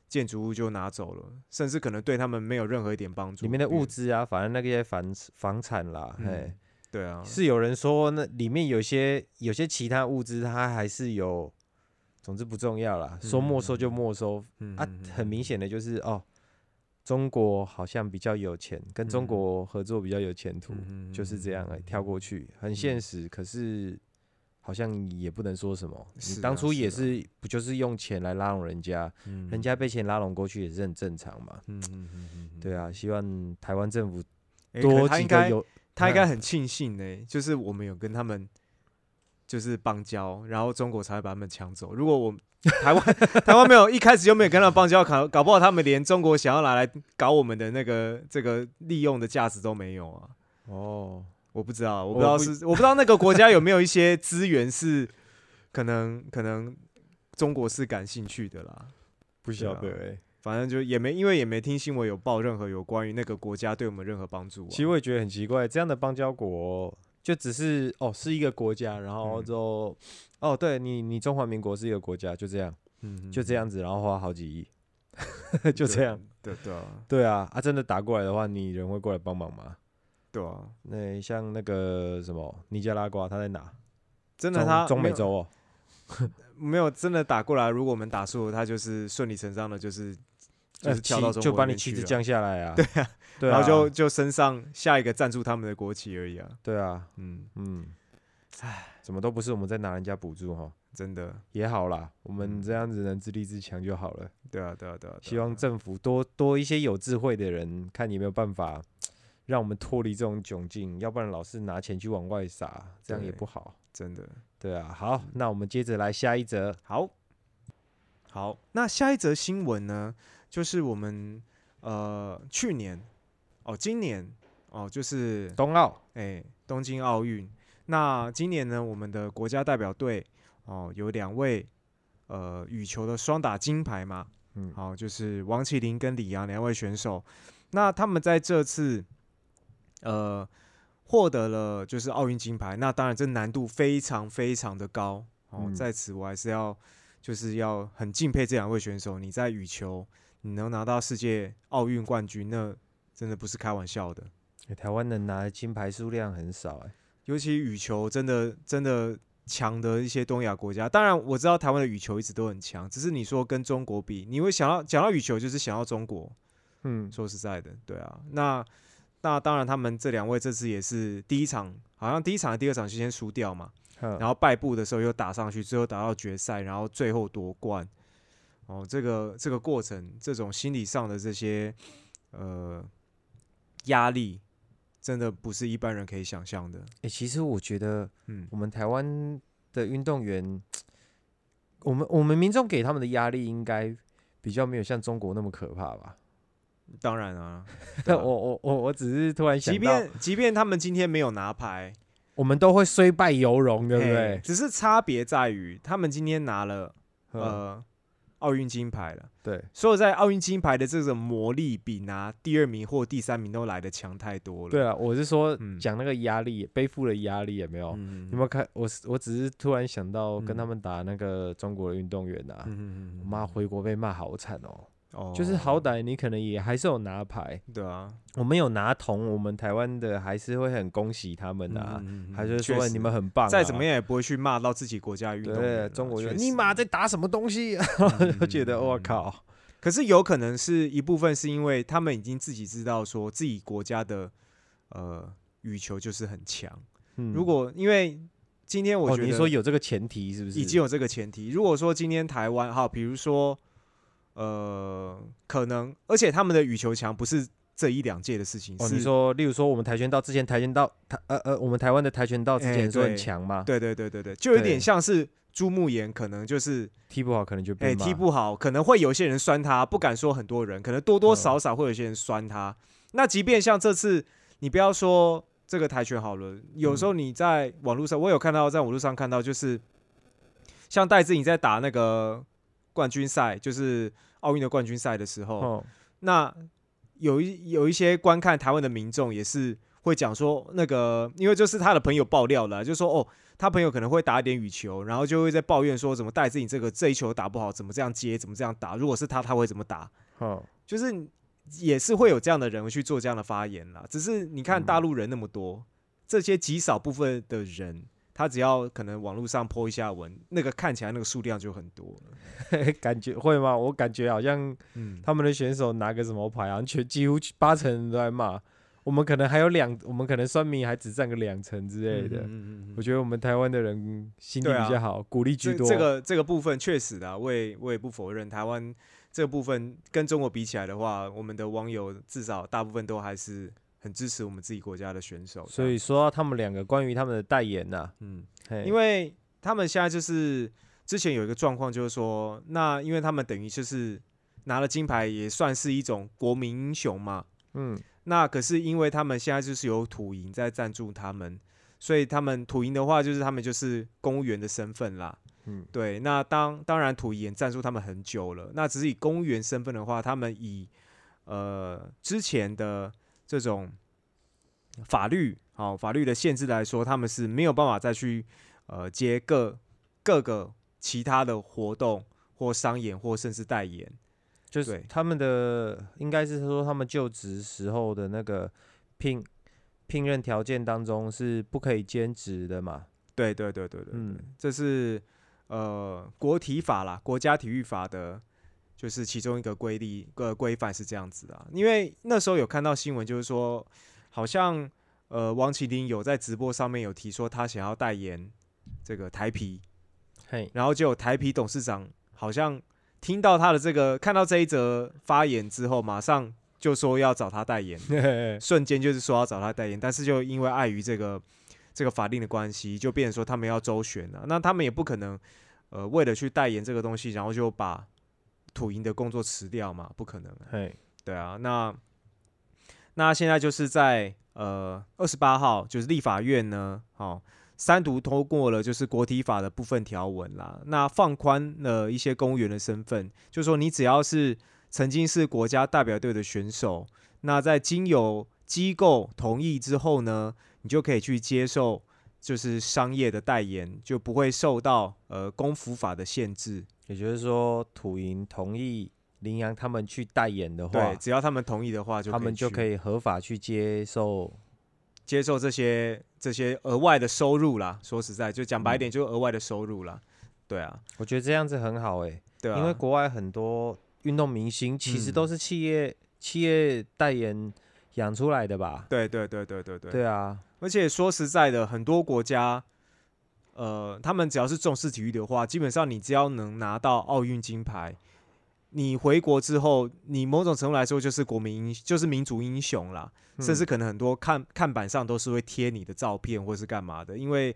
建筑物就拿走了，甚至可能对他们没有任何一点帮助。里面的物资啊，反正那些房房产啦，嘿。嗯，对啊，是有人说那里面有些有些其他物资，它还是有，总之不重要啦，说没收就没收。啊嗯啊，很明显的就是哦，中国好像比较有钱，跟中嗯国合作比较有前途，嗯。就是这样哎、跳过去很现实，可是好像也不能说什么。你当初也是不就是用钱来拉拢人家，嗯人家被钱拉拢过去也是很正常嘛。嗯嗯嗯嗯，对啊，希望台湾政府多他应该几个有，他应该嗯很庆幸呢，就是我们有跟他们就是邦交，然后中国才会把他们抢走。如果我台湾台湾没有一开始就没有跟他们邦交，搞搞不好他们连中国想要拿来搞我们的那个这个利用的价值都没有啊。哦，我不知道，我不知道是我不知道那个国家有没有一些资源是可能可能中国是感兴趣的啦。不晓得哎、反正就也没，因为也没听新闻有报任何有关于那个国家对我们任何帮助、啊。其实我也觉得很奇怪，这样的邦交国就只是哦是一个国家，然后嗯就、哦对你你中华民国是一个国家，就这样嗯就这样子，然后花好几亿，就这样。。对对啊，对啊，啊真的打过来的话，你人会过来帮忙吗？对啊，那像那个什么尼加拉瓜，他在哪？真的他中美洲哦。没有真的打过来，如果我们打输了，他就是顺理成章的，就是就呃是跳到就把你旗子降下来啊。对啊，对啊，然后就就升上下一个赞助他们的国旗而已啊。对啊，嗯，嗯，唉，怎么都不是我们在拿人家补助哈，真的，也好啦，我们嗯这样子能自立自强就好了。对啊，对啊，对啊。对啊希望政府多多一些有智慧的人，看有没有办法让我们脱离这种窘境，要不然老是拿钱去往外撒，这样也不好。真的对啊，好，那我们接着来下一则。好。好，那下一则新闻呢，就是我们呃去年哦，今年哦，就是冬奥，哎，东京奥运。那今年呢，我们的国家代表队哦有两位呃羽球的双打金牌嘛，嗯，好、就是王麒麟跟李阳两位选手。那他们在这次呃获得了就是奥运金牌，那当然这难度非常非常的高哦。嗯在此我还是要就是要很敬佩这两位选手，你在羽球你能拿到世界奥运冠军，那真的不是开玩笑的。欸台湾能拿的金牌数量很少哎、尤其羽球真的真的强的一些东亚国家，当然我知道台湾的羽球一直都很强，只是你说跟中国比，你会想到讲到羽球就是想到中国。嗯，说实在的，对啊，那那当然他们这两位这次也是第一场，好像第一场第二场就先输掉嘛，然然后败部的时候又打上去，最后打到决赛，然后最后夺冠。哦，这个这个过程，这种心理上的这些呃压力，真的不是一般人可以想象的。哎、其实我觉得嗯，我们台湾的运动员，我们我们民众给他们的压力应该比较没有像中国那么可怕吧？当然啊，我我我我只是突然想即，便即便他们今天没有拿牌，我们都会虽败犹荣，对不嘿对？只是差别在于他们今天拿了呃，呃奥运金牌了。对，所有在奥运金牌的这种魔力，比拿第二名或第三名都来的强太多了。对啊，我是说嗯讲那个压力，背负的压力有没有？嗯，有没有看？我是我只是突然想到跟嗯他们打那个中国的运动员啊，嗯我妈回国被骂好惨哦。哦就是好歹你可能也还是有拿牌，对啊，我们有拿铜，我们台湾的还是会很恭喜他们啊，嗯还是说你们很棒、啊，再怎么样也不会去骂到自己国家的运动员。中国就你妈在打什么东西、啊，嗯 就觉得我嗯靠，可是有可能是一部分是因为他们已经自己知道说自己国家的呃羽球就是很强。嗯如果因为今天我哦，觉得你说有这个前提是不是？已经有这个前提。如果说今天台湾哈，比如说，呃，可能，而且他们的羽球强不是这一两届的事情，哦，是你说，例如说我们跆拳道之前跆拳道台呃呃，我们台湾的跆拳道之哎前说很强吗？对对对对对，就有点像是朱木炎，可能就是踢不好可能就被哎、骂踢不好，可能会有一些人酸他，不敢说很多人，可能多多嗯少少会有些人酸他。那即便像这次，你不要说这个跆拳好了，有时候嗯你在网络上，我有看到，在网络上看到，就是像戴志颖在打那个冠军赛，就是奥运的冠军赛的时候，哦，那有一有一些观看台湾的民众也是会讲说，那个因为就是他的朋友爆料了，就说哦，他朋友可能会打一点羽球，然后就会在抱怨说，怎么戴志颖这个这一球打不好，怎么这样接，怎么这样打，如果是他，他会怎么打？哦，就是也是会有这样的人去做这样的发言啦。只是你看嗯大陆人那么多，这些极少部分的人。他只要可能网络上 po 一下文，那个看起来那个数量就很多了。感觉会吗？我感觉好像嗯，他们的选手拿个什么牌，好像全几乎八成人都在骂。我们可能还有两，我们可能酸民还只占个两成之类的。嗯嗯嗯嗯我觉得我们台湾的人心地比较好，鼓励居多。这这个这个部分确实的啊，我也我也不否认，台湾这个部分跟中国比起来的话，我们的网友至少大部分都还是很支持我们自己国家的选手。所以说到他们两个关于他们的代言呐、嗯，嘿因为他们现在就是之前有一个状况，就是说，那因为他们等于就是拿了金牌，也算是一种国民英雄嘛。嗯那可是因为他们现在就是有土银在赞助他们，所以他们土银的话，就是他们就是公务员的身份啦。嗯对，那当当然土银赞助他们很久了，那只是以公务员身份的话，他们以呃之前的这种法律好、法律的限制来说，他们是没有办法再去呃接各各个其他的活动或商演或甚至代言。就是他们的应该是说他们就职时候的那个聘聘任条件当中是不可以兼职的嘛。对对对对对，嗯这是呃国体法啦，国家体育法的，就是其中一个规例个规范是这样子啊。因为那时候有看到新闻，就是说好像呃王麒麟有在直播上面有提说他想要代言这个台啤，嘿，然后就有台啤董事长好像听到他的这个看到这一则发言之后，马上就说要找他代言，瞬间就是说要找他代言，但是就因为碍于这个这个法令的关系，就变成说他们要周旋了、那他们也不可能呃为了去代言这个东西，然后就把土银的工作辞掉嘛，不可能对啊，那那现在就是在呃二十八号，就是立法院呢，哦，三读通过了就是国体法的部分条文啦，那放宽了一些公务员的身份，就说你只要是曾经是国家代表队的选手，那在经由机构同意之后呢，你就可以去接受就是商业的代言，就不会受到呃公服法的限制。也就是说，土银同意羚羊他们去代言的话对，，只要他们同意的话，就他们就可以以合法去接受。接受这些这些额外的收入啦。说实在，就讲白一嗯点，就是额外的收入啦。对啊，我觉得这样子很好诶、对啊，因为国外很多运动明星其实嗯都是企业、企业代言养出来的吧？对对对对对对对啊，而且说实在的，很多国家，呃，他们只要是重视体育的话，基本上你只要能拿到奥运金牌，你回国之后，你某种程度来说就是国民英，就是民族英雄啦。甚至嗯可能很多看看板上都是会贴你的照片或是干嘛的，因为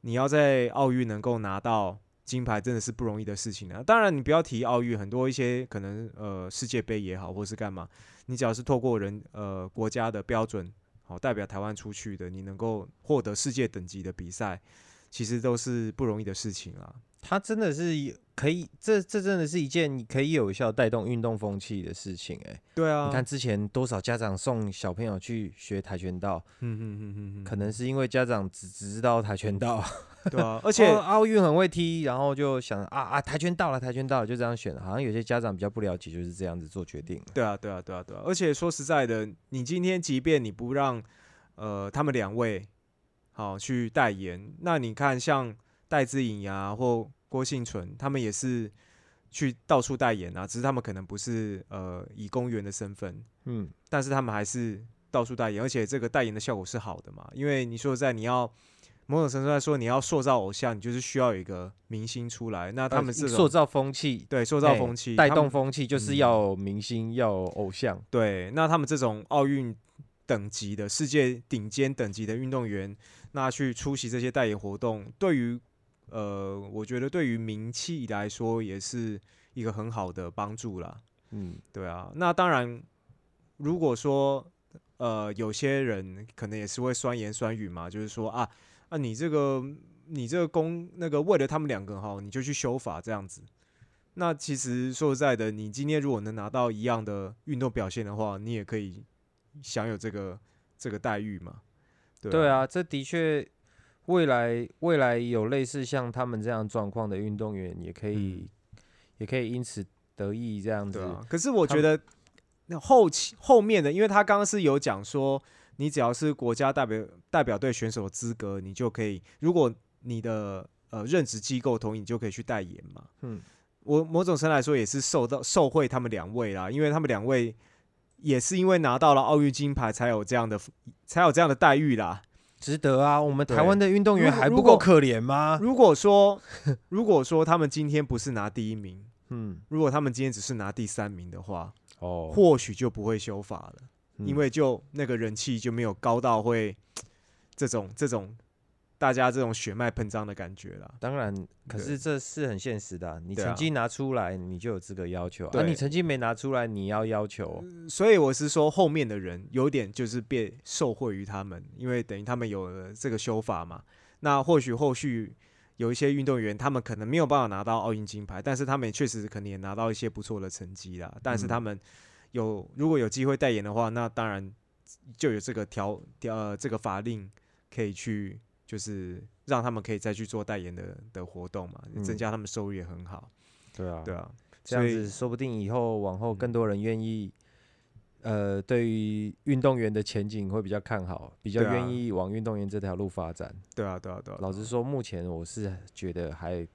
你要在奥运能够拿到金牌，真的是不容易的事情啊。当然，你不要提奥运，很多一些可能呃世界杯也好，或是干嘛，你只要是透过人呃国家的标准，好、代表台湾出去的，你能够获得世界等级的比赛，其实都是不容易的事情啊。他真的是可以，这这真的是一件可以有效带动运动风气的事情哎、对啊，你看，之前多少家长送小朋友去学跆拳道，嗯嗯嗯嗯嗯，可能是因为家长只只知道跆拳道，对啊，而而 且奥运很会踢，然后就想啊啊跆拳道了，跆拳道了，就这样选。好像有些家长比较不了解，就是这样子做决定。对啊，对啊，对啊，对啊！而且说实在的，你今天即便你不让呃他们两位好去代言，那你看像戴资颖呀或郭幸存，他们也是去到处代言啊，只是他们可能不是呃以公园的身份，嗯，但是他们还是到处代言，而且这个代言的效果是好的嘛，因为你说在你要。某种程度来说，你要塑造偶像，你就是需要有一个明星出来。那他们呃这种塑造风气，对塑造风气，带动风气，就是嗯要有明星，要有偶像。对，那他们这种奥运等级的世界顶尖等级的运动员，那去出席这些代言活动，对于呃，我觉得对于名气来说也是一个很好的帮助啦。嗯，对啊，那当然，如果说呃，有些人可能也是会酸言酸语嘛，就是说啊啊，你这个你这个公那个为了他们两个哈，你就去修法这样子。那其实说实在的，你今天如果能拿到一样的运动表现的话，你也可以享有这个这个待遇嘛。对对啊，这的确未来未来有类似像他们这样状况的运动员，也可以、也可以因此得益这样子。可是我觉得那后期后面的，因为他刚刚是有讲说，你只要是国家代表代表队选手的资格，你就可以，如果你的呃任职机构同意，你就可以去代言嘛。嗯，我某种程度来说也是受到受惠他们两位啦，因为他们两位也是因为拿到了奥运金牌，才有这样的才有这样的待遇啦。值得啊！我们台湾的运动员还不够可怜吗？如果说如果说他们今天不是拿第一名，嗯，如果他们今天只是拿第三名的话，哦，或许就不会修法了。因嗯为就那个人气就没有高到会这种这种大家这种血脉喷张的感觉啦。当然，可是这是很现实的啊、你成绩拿出来，你就有资格要求；而、对你成绩没拿出来，你要要求。所以我是说，后面的人有点就是被受惠于他们，因为等于他们有了这个修法嘛。那或许后续有一些运动员，他们可能没有办法拿到奥运金牌，但是他们也确实可能也拿到一些不错的成绩啦。但是嗯他们有如果有机会代言的话，那当然就有这个条条呃这个法令可以去，就是让他们可以再去做代言的的活动嘛，嗯增加他们收入也很好。对啊，对啊，这样子说不定以后往后更嗯多人愿意，呃，对于运动员的前景会比较看好，比较愿意往运动员这条路发展。对啊，对啊，对啊。老实说，目前我是觉得还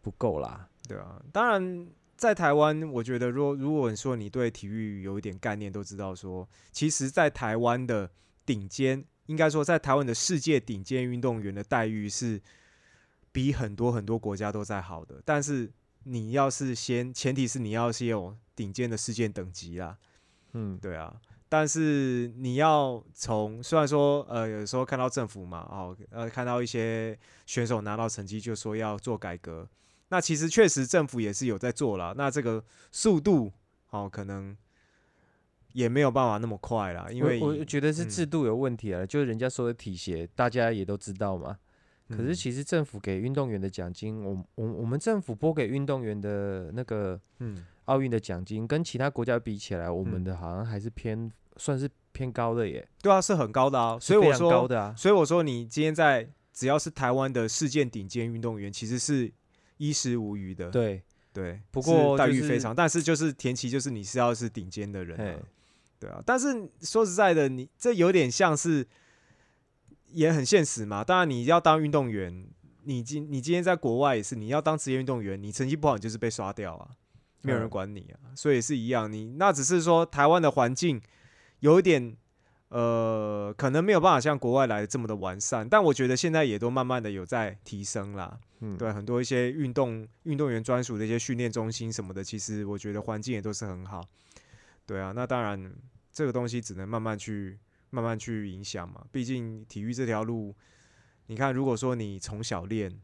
不够啦。对啊，当然在台湾，我觉得如果如果你说你对体育有一点概念，都知道说，其实，在台湾的顶尖，应该说在台湾的世界顶尖运动员的待遇是比很多很多国家都在好的。但是你要是先，前提是你要先有顶尖的世界等级啦，嗯，对啊。但是你要从虽然说呃有时候看到政府嘛哦呃看到一些选手拿到成绩就说要做改革，那其实确实政府也是有在做了。那这个速度哦可能也没有办法那么快啦，因为我我觉得是嗯制度有问题啊，就是人家说的体协，大家也都知道嘛。可是嗯其实政府给运动员的奖金，我我我们政府拨给运动员的那个嗯奥运的奖金，跟其他国家比起来，我们嗯的好像还是偏算是偏高的耶，对啊，是很高的啊。所以我说，高的啊，所以我说，你今天在只要是台湾的世界顶尖运动员，其实是衣食无余的。对，对，不过就是待遇非常，但是就是前提就是你是要是顶尖的人、对啊。但是说实在的，你这有点像是也很现实嘛。当然你要当运动员，你今你今天在国外也是，你要当职业运动员，你成绩不好你就是被刷掉啊，没有人嗯管你啊，所以是一样。你那只是说台湾的环境有一点。呃，可能没有办法像国外来的这么的完善，但我觉得现在也都慢慢的有在提升啦。嗯，对，很多一些运动运动员专属的一些训练中心什么的，其实我觉得环境也都是很好。对啊，那当然这个东西只能慢慢去慢慢去影响嘛。毕竟体育这条路，你看，如果说你从小练，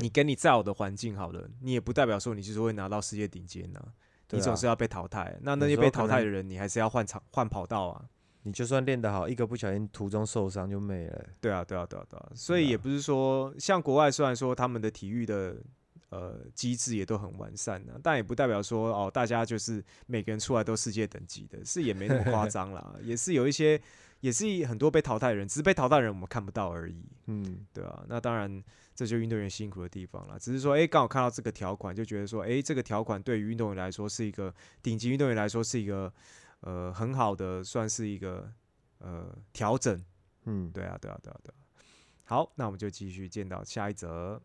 你跟你再好的环境好了，你也不代表说你就是会拿到世界顶尖呢、啊你总是要被淘汰。那那些被淘汰的人，你还是要换场换跑道啊。你就算练得好，一个不小心途中受伤就没了。对啊，对啊，对啊，对啊，所以也不是说像国外，虽然说他们的体育的呃机制也都很完善呢、但也不代表说哦，大家就是每个人出来都世界等级的，是也没那么夸 张啦，也是有一些，也是很多被淘汰的人，只是被淘汰的人我们看不到而已，嗯，对啊，那当然这就运动员辛苦的地方了，只是说哎，刚好看到这个条款，就觉得说哎，这个条款对于运动员来说是一个顶级运动员来说是一个呃很好的，算是一个呃调整。嗯，对啊，对啊，对啊，对啊。好，那我们就继续见到下一则。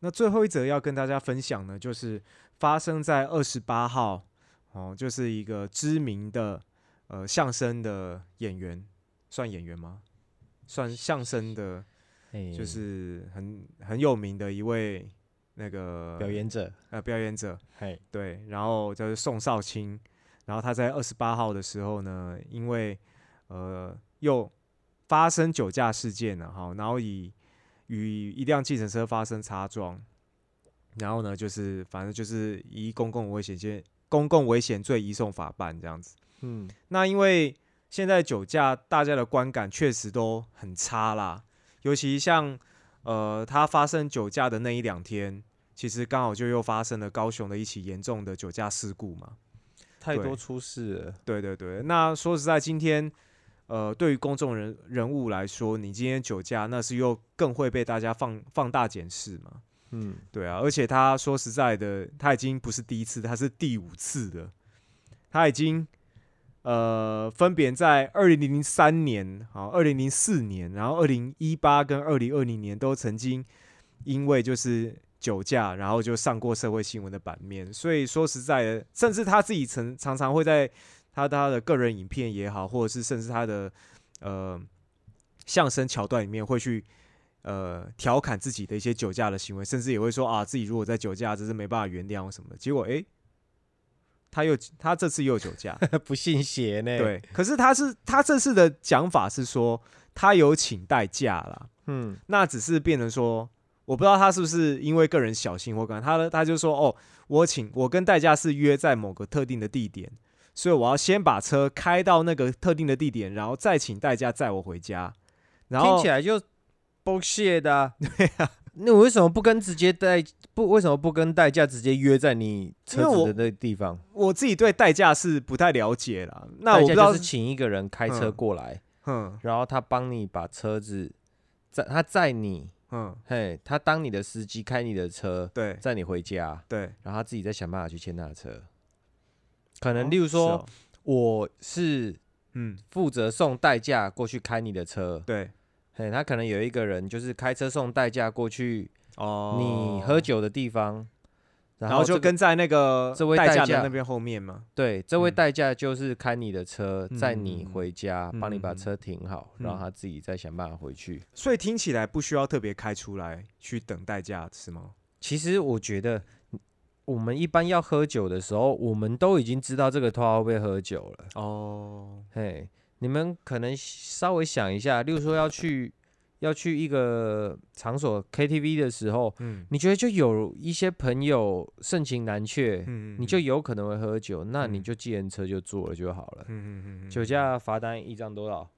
那最后一则要跟大家分享呢，就是发生在二十八号，哦，就是一个知名的呃相声的演员，算演员吗？算相声的，哎就是很很有名的一位那个表演者，呃表演者，嘿，对，然后就是宋少卿，然后他在二十八号的时候呢，因为呃又发生酒驾事件了哈，然后以与一辆计程车发生擦撞，然后呢就是反正就是以公共危险罪公共危险罪移送法办这样子。嗯，那因为现在酒驾大家的观感确实都很差啦，尤其像呃他发生酒驾的那一两天，其实刚好就又发生了高雄的一起严重的酒驾事故嘛。太多出事了，对对对，那说实在，今天呃对于公众人人物来说，你今天酒驾，那是又更会被大家放放大检视嘛。嗯，对啊，而且他说实在的，他已经不是第一次，他是第五次的。他已经呃分别在二零零三年、好二零零四年，然后二零一八跟二零二零年都曾经因为就是酒驾，然后就上过社会新闻的版面。所以说实在的，甚至他自己曾常常会在他他的个人影片也好，或者是甚至他的呃相声桥段里面会去呃调侃自己的一些酒驾的行为，甚至也会说啊自己如果在酒驾，真是没办法原谅什么的。结果诶，他又他这次又酒驾，不信邪呢，，对，可是他是他这次的讲法是说他有请代驾啦，嗯，那只是变成说，我不知道他是不是因为个人小心或干嘛，他的他就说哦，我请我跟代驾是约在某个特定的地点，所以我要先把车开到那个特定的地点，然后再请代驾载我回家，然后听起来就 bullshit 的、啊，对啊，那我为什么不跟直接代不为什么不跟代驾直接约在你车子的那个地方？我自己对代驾是不太了解啦，那代我不知道是请一个人开车嗯过来，嗯。然后他帮你把车子载他载你，嗯，嘿，他当你的司机开你的车对。载你回家，对，然后他自己再想办法去牵他的车。可能例如说，哦。我是嗯。负责送代驾过去开你的车，对。嘿，他可能有一个人就是开车送代驾过去哦，你喝酒的地方，然后就跟在那个这位代代驾那边后面嘛，对这位嗯。代驾就是开你的车，载嗯你嗯回家，帮你把车停好，然后嗯他自己再想办法回去。所以听起来不需要特别开出来去等代驾是吗？其实我觉得，我们一般要喝酒的时候，我们都已经知道这个拖会不会喝酒了。哦，嘿，你们可能稍微想一下，例如说要去要去一个场所 KTV 的时候，嗯你觉得就有一些朋友盛情难却，嗯，你就有可能会喝酒，那你嗯就计程车就坐了就好了。嗯嗯嗯嗯，酒驾罚单一张多少？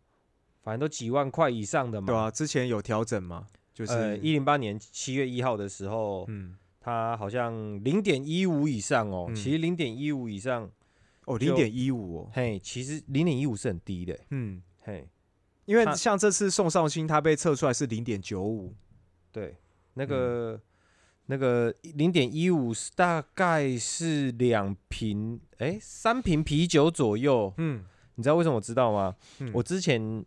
反正都几万块以上的嘛。对啊，之前有调整嘛，就是呃，一零八年七月一号的时候，嗯，它好像零点一五以上哦。嗯。其实零点一五以上，哦，就零点一五哦，嘿，其实零点一五是很低的，嗯，嘿，因为它像这次宋少卿他被测出来是零点九五，对，那嗯。个、那个零点一五是大概是两瓶，哎、三瓶啤酒左右。嗯。你知道为什么我知道吗？嗯。我之前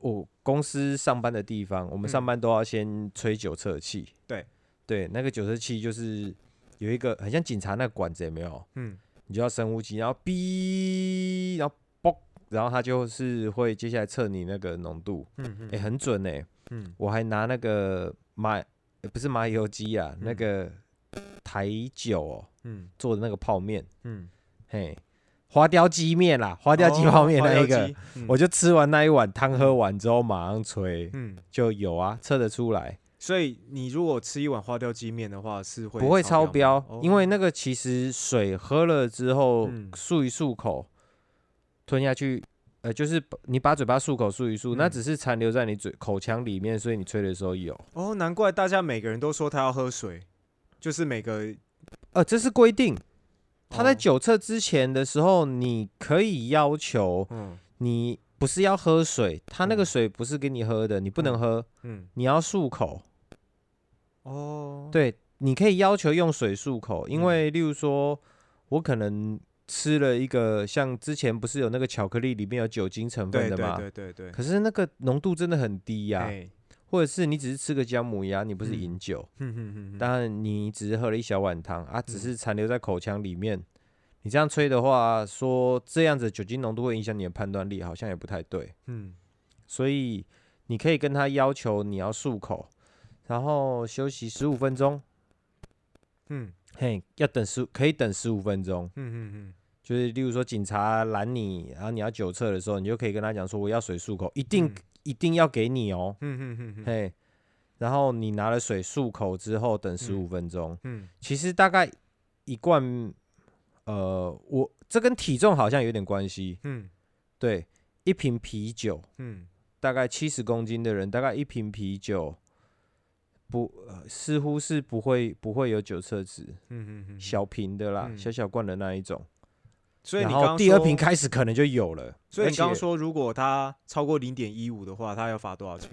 我公司上班的地方，我们嗯。上班都要先吹酒测气。对对，那个九十七就是有一个很像警察那个管子，有没有？嗯。你就要深呼吸，然后哔，然后嘣，然后它就是会接下来测你那个浓度，嗯嗯哎、很准哎、嗯。我还拿那个麻，呃不是麻油鸡啊，那嗯。个台酒哦嗯。做的那个泡面，嗯，嘿，花雕鸡面啦，花雕鸡泡面那一个，哦，嗯我就吃完那一碗汤，喝完之后马上吹，嗯，就有啊，测得出来，所以你如果吃一碗花雕鸡面的话，是会不会超标吗，因为哦那个其实水喝了之后嗯漱一漱口，吞下去。呃，就是你把嘴巴漱口漱一漱，那嗯只是残留在你嘴口腔里面，所以你吹的时候有。哦，难怪大家每个人都说他要喝水，就是每个呃，这是规定。他在哦酒测之前的时候，你可以要求嗯你不是要喝水，他那个嗯水不是给你喝的，你不能喝，嗯你要漱口。哦，对，你可以要求用水漱口，因嗯为例如说，我可能吃了一个像之前不是有那个巧克力里面有酒精成分对对的吗？对对对，可是那个浓度真的很低呀、哎或者是你只是吃个姜母鸭，你不是嗯饮酒，哼哼哼哼当然你只是喝了一小碗汤啊，只嗯是残留在口腔里面。你这样吹的话，说这样子酒精浓度会影响你的判断力，好像也不太对。嗯所以你可以跟他要求你要漱口，然后休息十五分钟。嗯嘿，要等十可以等十五分钟，嗯嗯就是例如说警察拦你，然后你要酒测的时候，你就可以跟他讲说我要水漱口，一定、嗯一定要给你哦。嗯嗯嗯嗯嘿，然后你拿了水漱口之后，等十五分钟。嗯其实大概一罐，呃，我这跟体重好像有点关系。嗯对，一瓶啤酒，嗯大概七十公斤的人，大概一瓶啤酒不、呃似乎是不会不会有酒测值，嗯嗯，小瓶的啦，嗯小小罐的那一种。所以你然刚第二瓶，开始可能就有了，所以你刚刚说如果他超过零点一五的话，他要罚多少钱？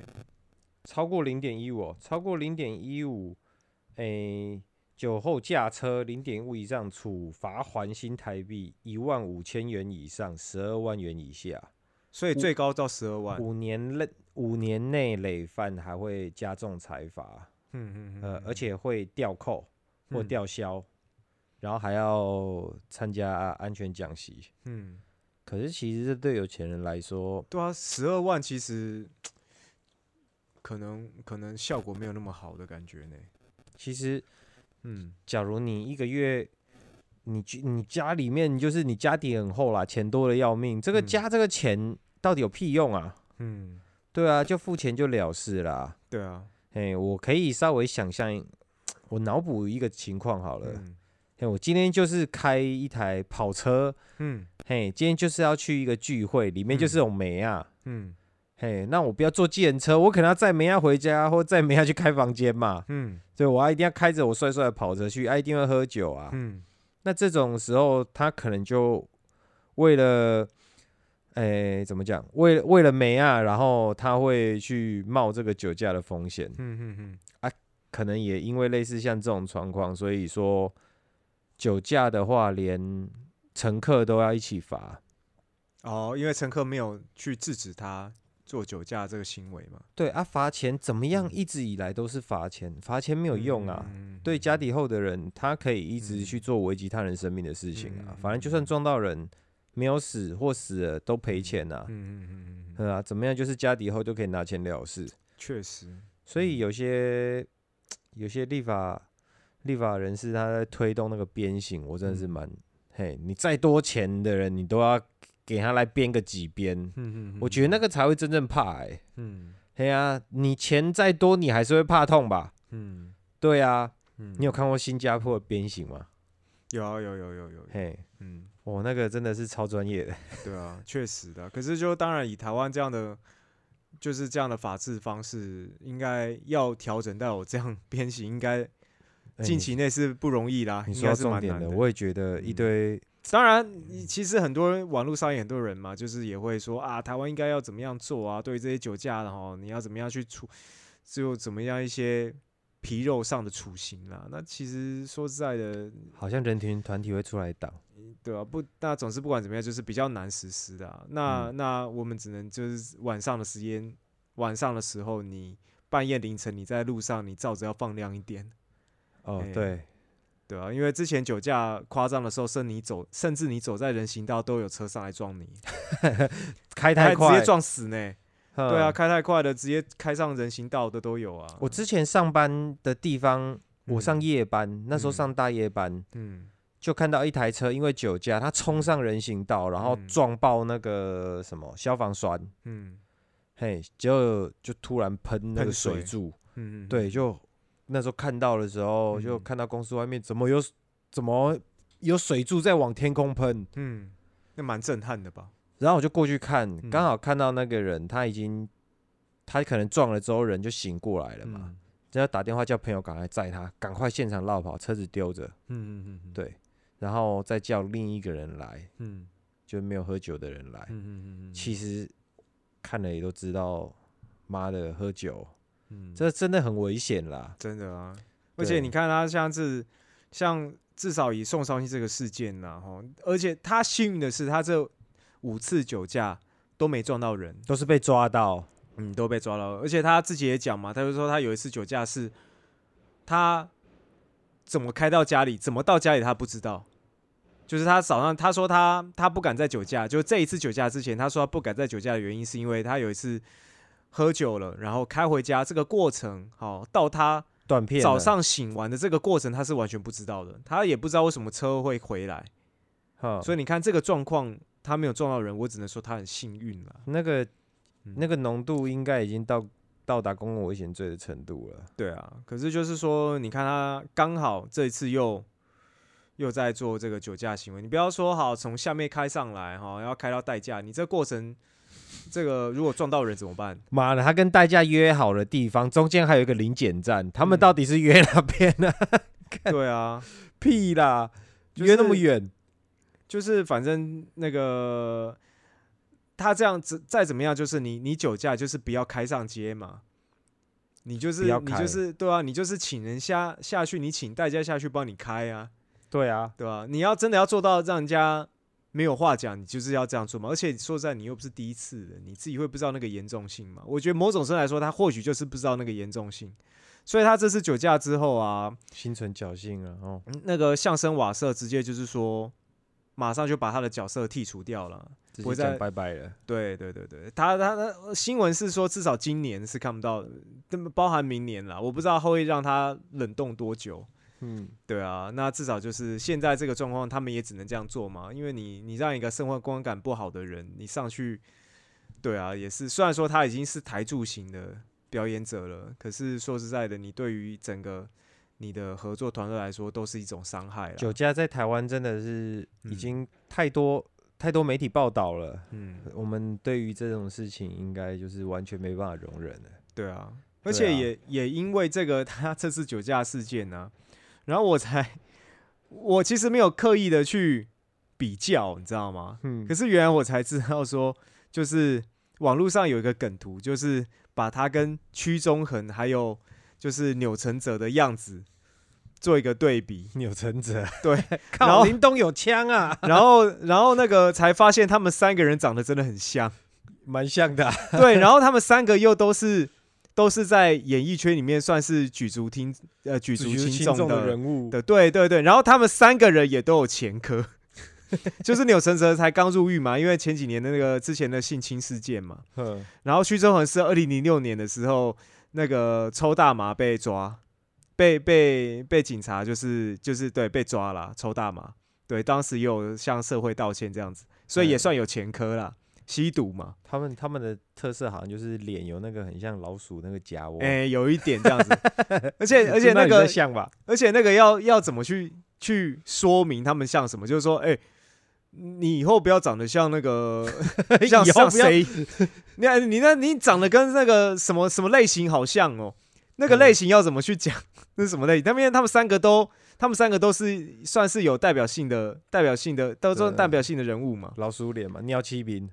超过零点一五，超过零点一五，诶，酒后驾车零点五以上，处罚还新台币一万五千元以上十二万元以下，所以最高到十二万。五年内五年内累犯还会加重裁罚，嗯嗯呃，而且会吊扣或嗯吊销，然后还要参加安全讲习。嗯，可是其实这对有钱人来说，对啊，十二万其实可能可能效果没有那么好的感觉呢。其实嗯假如你一个月，你你家里面就是你家底很厚啦，钱多的要命，这个嗯加这个钱到底有屁用啊？嗯，对啊，就付钱就了事啦。对啊，嘿，我可以稍微想象，我脑补一个情况好了。嗯嘿，我今天就是开一台跑车，嗯嘿，今天就是要去一个聚会，里面就是嗯有梅啊。嗯嘿，那我不要坐计程车，我可能要载梅亚回家，或载梅亚去开房间嘛。嗯对，我要一定要开着我帅帅的跑车去，啊，一定会喝酒啊。嗯那这种时候，他可能就为了，诶、怎么讲？为为了梅啊，然后他会去冒这个酒驾的风险。嗯嗯嗯啊可能也因为类似像这种状况，所以说酒驾的话，连乘客都要一起罚。哦，因为乘客没有去制止他做酒驾这个行为嘛，对啊，罚钱怎么样？嗯一直以来都是罚钱，罚钱没有用啊。嗯对家底厚的人，他可以一直嗯去做危及他人生命的事情啊。嗯反正就算撞到人，没有死或死了都赔钱啊。嗯嗯嗯嗯嗯，对啊，怎么样？就是家底后就可以拿钱了事。确实，所以有些有些立法立法人士他在推动那个鞭刑，我真的是嗯蛮、嘿，你再多钱的人，你都要给他来鞭个几鞭。嗯嗯，我觉得那个才会真正怕哎、嗯嘿啊，你钱再多，你还是会怕痛吧？嗯对啊，嗯，你有看过新加坡的鞭刑吗？有啊有有有有，嘿，嗯。我那个真的是超专业的。对啊，确实的。可是就当然以台湾这样的，就是这样的法治方式，应该要调整到我这样 编辑，应该哎近期内是不容易啦，你说重点的。我也觉得一嗯堆当然，其实很多人网络上也很多人嘛，就是也会说啊，台湾应该要怎么样做啊？对于这些酒驾的哈，你要怎么样去处，就怎么样一些皮肉上的处刑啦。那其实说实在的，好像人群团体会出来挡。对啊，不，那总是不管怎么样，就是比较难实施的、啊。那、那我们只能就是晚上的时间，晚上的时候，你半夜凌晨你在路上，你照着要放亮一点，哎，哦对，对啊，因为之前酒驾夸张的时候，甚你走，甚至你走在人行道都有车上来撞你，开太快，直接撞死呢。嗯对啊，，开太快的，直接开上人行道的都有啊。我之前上班的地方，我上嗯夜班，那时候嗯。上大夜班，嗯。就看到一台车因为酒驾，他冲上人行道，然后嗯。撞爆那个什么消防栓，嗯。嘿，结果就突然喷那个水水。柱，嗯，嗯。对，，就那时候看到的时候，就嗯看到公司外面怎么有怎么有水柱在往天空喷，嗯，那蛮震撼的吧？然后我就过去看，嗯。刚好看到那个人他已经他可能撞了之后人就醒过来了嘛，嗯。就要打电话叫朋友赶快载他，赶快现场绕跑，车子丢着，嗯嗯嗯，对，然后再叫另一个人来，嗯。就没有喝酒的人来。嗯嗯嗯嗯，其实看了也都知道，妈的喝酒，嗯。这真的很危险啦。真的啊，而且你看他像是像至少以宋少熙这个事件呐，哈，而且他幸运的是，他这五次酒驾都没撞到人，都是被抓到，嗯，都被抓到。而且他自己也讲嘛，他就说他有一次酒驾是，他怎么开到家里，怎么到家里他不知道。就是他早上他说他他不敢在酒驾，就这一次酒驾之前，他说他不敢在酒驾的原因是因为他有一次喝酒了，然后开回家这个过程，好到他断片。早上醒完的这个过程，他是完全不知道的，他也不知道为什么车会回来，哈，所以你看这个状况，他没有撞到人，我只能说他很幸运了。那个嗯那个浓度应该已经到到达公共危险罪的程度了。对啊，可是就是说，你看他刚好这一次又又在做这个酒驾行为，你不要说好从下面开上来哈，要开到代驾，你这过程这个如果撞到人怎么办？妈的，他跟代驾约好的地方，中间还有一个临检站，他们嗯到底是约哪边呢？对啊，屁啦，就约那么是远，就是反正那个他这样子再怎么样，就是你你酒驾就是不要开上街嘛，你就是要你就是对啊，你就是请人下下去，你请代驾下去帮你开啊，对啊，对吧、你要真的要做到让人家没有话讲，你就是要这样做嘛。而且说实在，你又不是第一次的，你自己会不知道那个严重性嘛？我觉得某种程度来说，他或许就是不知道那个严重性，所以他这次酒驾之后啊，心存侥幸了哦。嗯那个相声瓦舍直接就是说，马上就把他的角色剔除掉了。不会再拜拜了，对对对对，他他他新闻是说至少今年是看不到包含明年啦，我不知道会让他冷冻多久。嗯，对啊，那至少就是现在这个状况，他们也只能这样做嘛，因为你你让一个生活观感不好的人，你上去，对啊，也是虽然说他已经是台柱型的表演者了，可是说实在的，你对于整个你的合作团队来说，都是一种伤害了。酒驾在台湾真的是已嗯经太多、太多媒体报道了，嗯，我们对于这种事情应该就是完全没办法容忍了。对啊，而且啊也也因为这个 他这次酒驾事件呢、然后我才我其实没有刻意的去比较，你知道吗？嗯可是原来我才知道说，就是网络上有一个梗图，就是把他跟屈中恒还有就是钮承泽的样子做一个对比，钮承泽，对，然靠，后林东有枪啊，然后然后那个才发现他们三个人长得真的很像，蛮像的啊、对，然后他们三个又都是都是在演艺圈里面算是举足听呃举足轻重重的人物。的，对对对，然后他们三个人也都有前科，就是钮承泽才刚入狱嘛，因为前几年的那个之前的性侵事件嘛，嗯，然后徐峥恒是二零零六年的时候那个抽大麻被抓，被被被警察就是就是对被抓了抽大麻，对，当时也有向社会道歉这样子，所以也嗯算有前科啦，吸毒嘛，他们他们的特色好像就是脸有那个很像老鼠那个夹窝，哎、有一点这样子，而且而且那个像吧？而且那个要要怎么去去说明他们像什么？就是说，哎、你以后不要长得像那个 像以后不要像谁？你看你那你长得跟那个什么什么类型好像哦，那个嗯类型要怎么去讲？那是什么类型？他们他们三个都他们三个都是算是有代表性的、代表性的，都算代表性的人物嘛。老鼠脸嘛，尿七兵，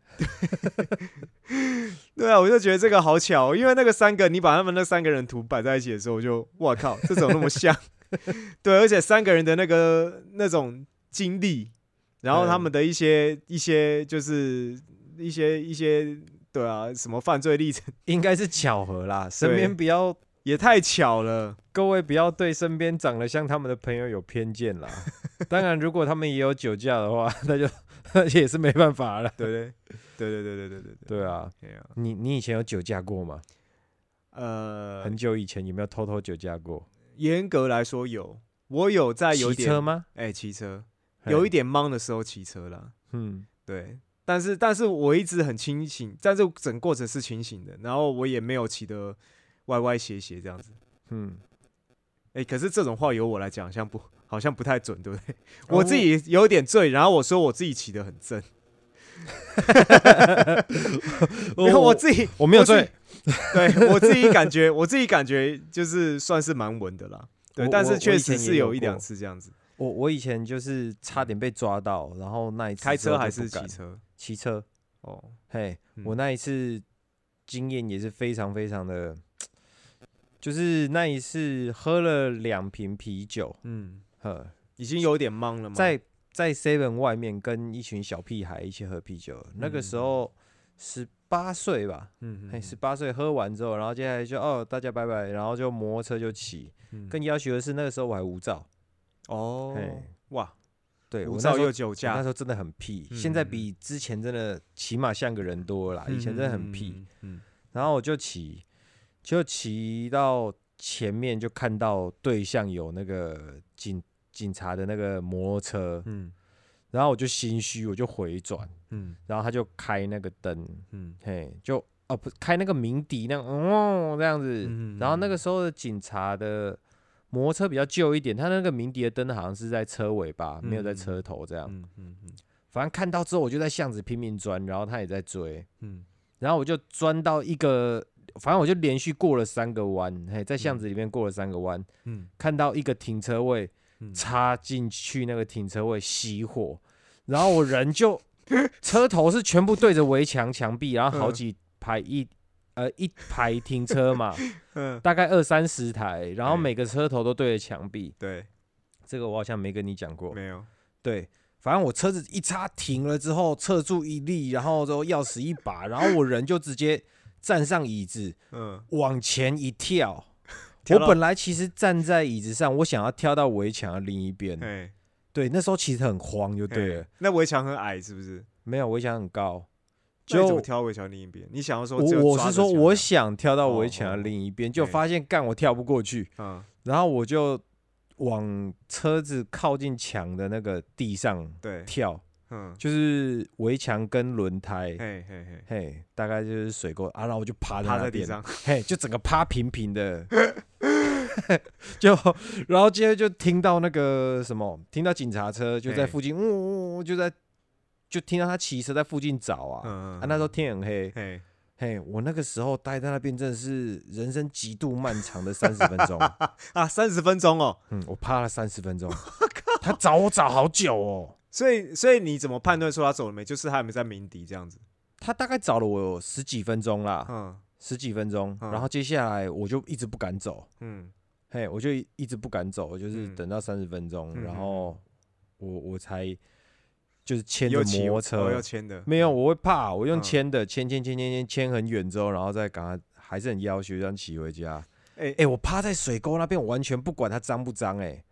对啊，我就觉得这个好巧哦，因为那个三个，你把他们那三个人图摆在一起的时候，我就哇靠，这怎么那么像？对，而且三个人的那个那种经历，然后他们的一些一些就是一些一些对啊，什么犯罪历程，应该是巧合啦。身边不要，也太巧了。各位不要对身边长得像他们的朋友有偏见啦。当然，如果他们也有酒驾的话，那就 那也是没办法了。对对对对对对对对对对啊，你你以前有酒驾过吗？呃很，久以前有没有偷偷酒驾过？严格来说有，我有在有点骑车吗？哎骑车，嘿有一，点忙的时候骑车啦。嗯，对，但是但是我一直很清醒，但是整个过程是清醒的，然后我也没有骑得歪歪斜斜这样子。嗯，哎、可是这种话由我来讲，好像不好像不太准，对不对？哦。我自己有点醉，然后我说我自己骑得很正，没有我自己我没有醉。对我自己感觉，我自己感觉就是算是蛮稳的啦。对，但是确实是有一两次这样子，我我以前就是差点被抓到，然后那一次开车还是骑车？骑车，哦，嘿，嗯我那一次经验也是非常非常的，就是那一次喝了两瓶啤酒，嗯，呵，已经有点懵了嘛。在在 Seven 外面跟一群小屁孩一起喝啤酒，那个时候十八岁吧，嘿，嗯嗯十八岁喝完之后，然后接下来就哦大家拜拜，然后就摩托车就骑。嗯更要求的是那个时候我还无照，哦嘿，哇，对我那时候又酒驾。那时，候真的很屁，嗯现在比之前真的起码像个人多了啦，以前真的很屁。嗯，嗯然后我就骑，就骑到前面就看到对象有那个警警察的那个摩托车，嗯。然后我就心虚，我就回转，嗯。然后他就开那个灯，嗯。嘿，就哦不开那个鸣笛那样，哦这样子，嗯然后那个时候的警察的摩托车比较旧一点，它那个鸣笛的灯好像是在车尾吧，没有在嗯车头这样。嗯嗯嗯。反正看到之后，我就在巷子拼命钻，然后他也在追，嗯。然后我就钻到一个，反正我就连续过了三个弯，嘿，在巷子里面过了三个弯，嗯。看到一个停车位，嗯。插进去那个停车位熄火，然后我人就 车头是全部对着围墙墙壁，然后好嗯几排一呃一排停车嘛，嗯，大概二三十台，然后每个车头都对着墙壁，对，这个我好像没跟你讲过，没有，对。反正我车子一插停了之后，侧住一力，然后之后钥匙一把，然后我人就直接站上椅子，嗯，往前一跳。跳我本来其实站在椅子上，我想要跳到围墙的另一边。哎，对，那时候其实很慌，就对了。那围墙很矮是不是？没有围墙很高，就跳围墙另一边？你想要说我我是说我想跳到哦围墙的哦另一边，就发现干我跳不过去，嗯。然后我就往车子靠近墙的那个地上对，跳，嗯，就是围墙跟轮胎。嘿嘿嘿，嘿，大概就是水沟啊，然后我就趴在那边，趴在地上，嘿，就整个趴平平的，就然后接着就听到那个什么，听到警察车就在附近，呜呜、呜，就在就听到他骑车在附近找啊，嗯啊，那时候天很黑，嘿，嘿，我那个时候待在那边真的是人生极度漫长的三十分钟，啊，三十分钟哦。嗯，我趴了三十分钟，他找我找好久哦，所以，所以你怎么判断说他走了没？就是他有没有在鸣笛这样子？他大概找了我十几分钟啦，嗯。十几分钟，嗯。然后接下来我就一直不敢走。嗯。嘿，我就一直不敢走，我就是嗯。等到三十分钟，嗯。然后我我才就是牵着摩托车，要牵的，没有，我会怕，我用嗯。牵的，牵牵牵牵牵牵很远之后，然后再赶快还是很要求这样骑回家。哎哎、我趴在水沟那边，我完全不管它脏不脏，哎，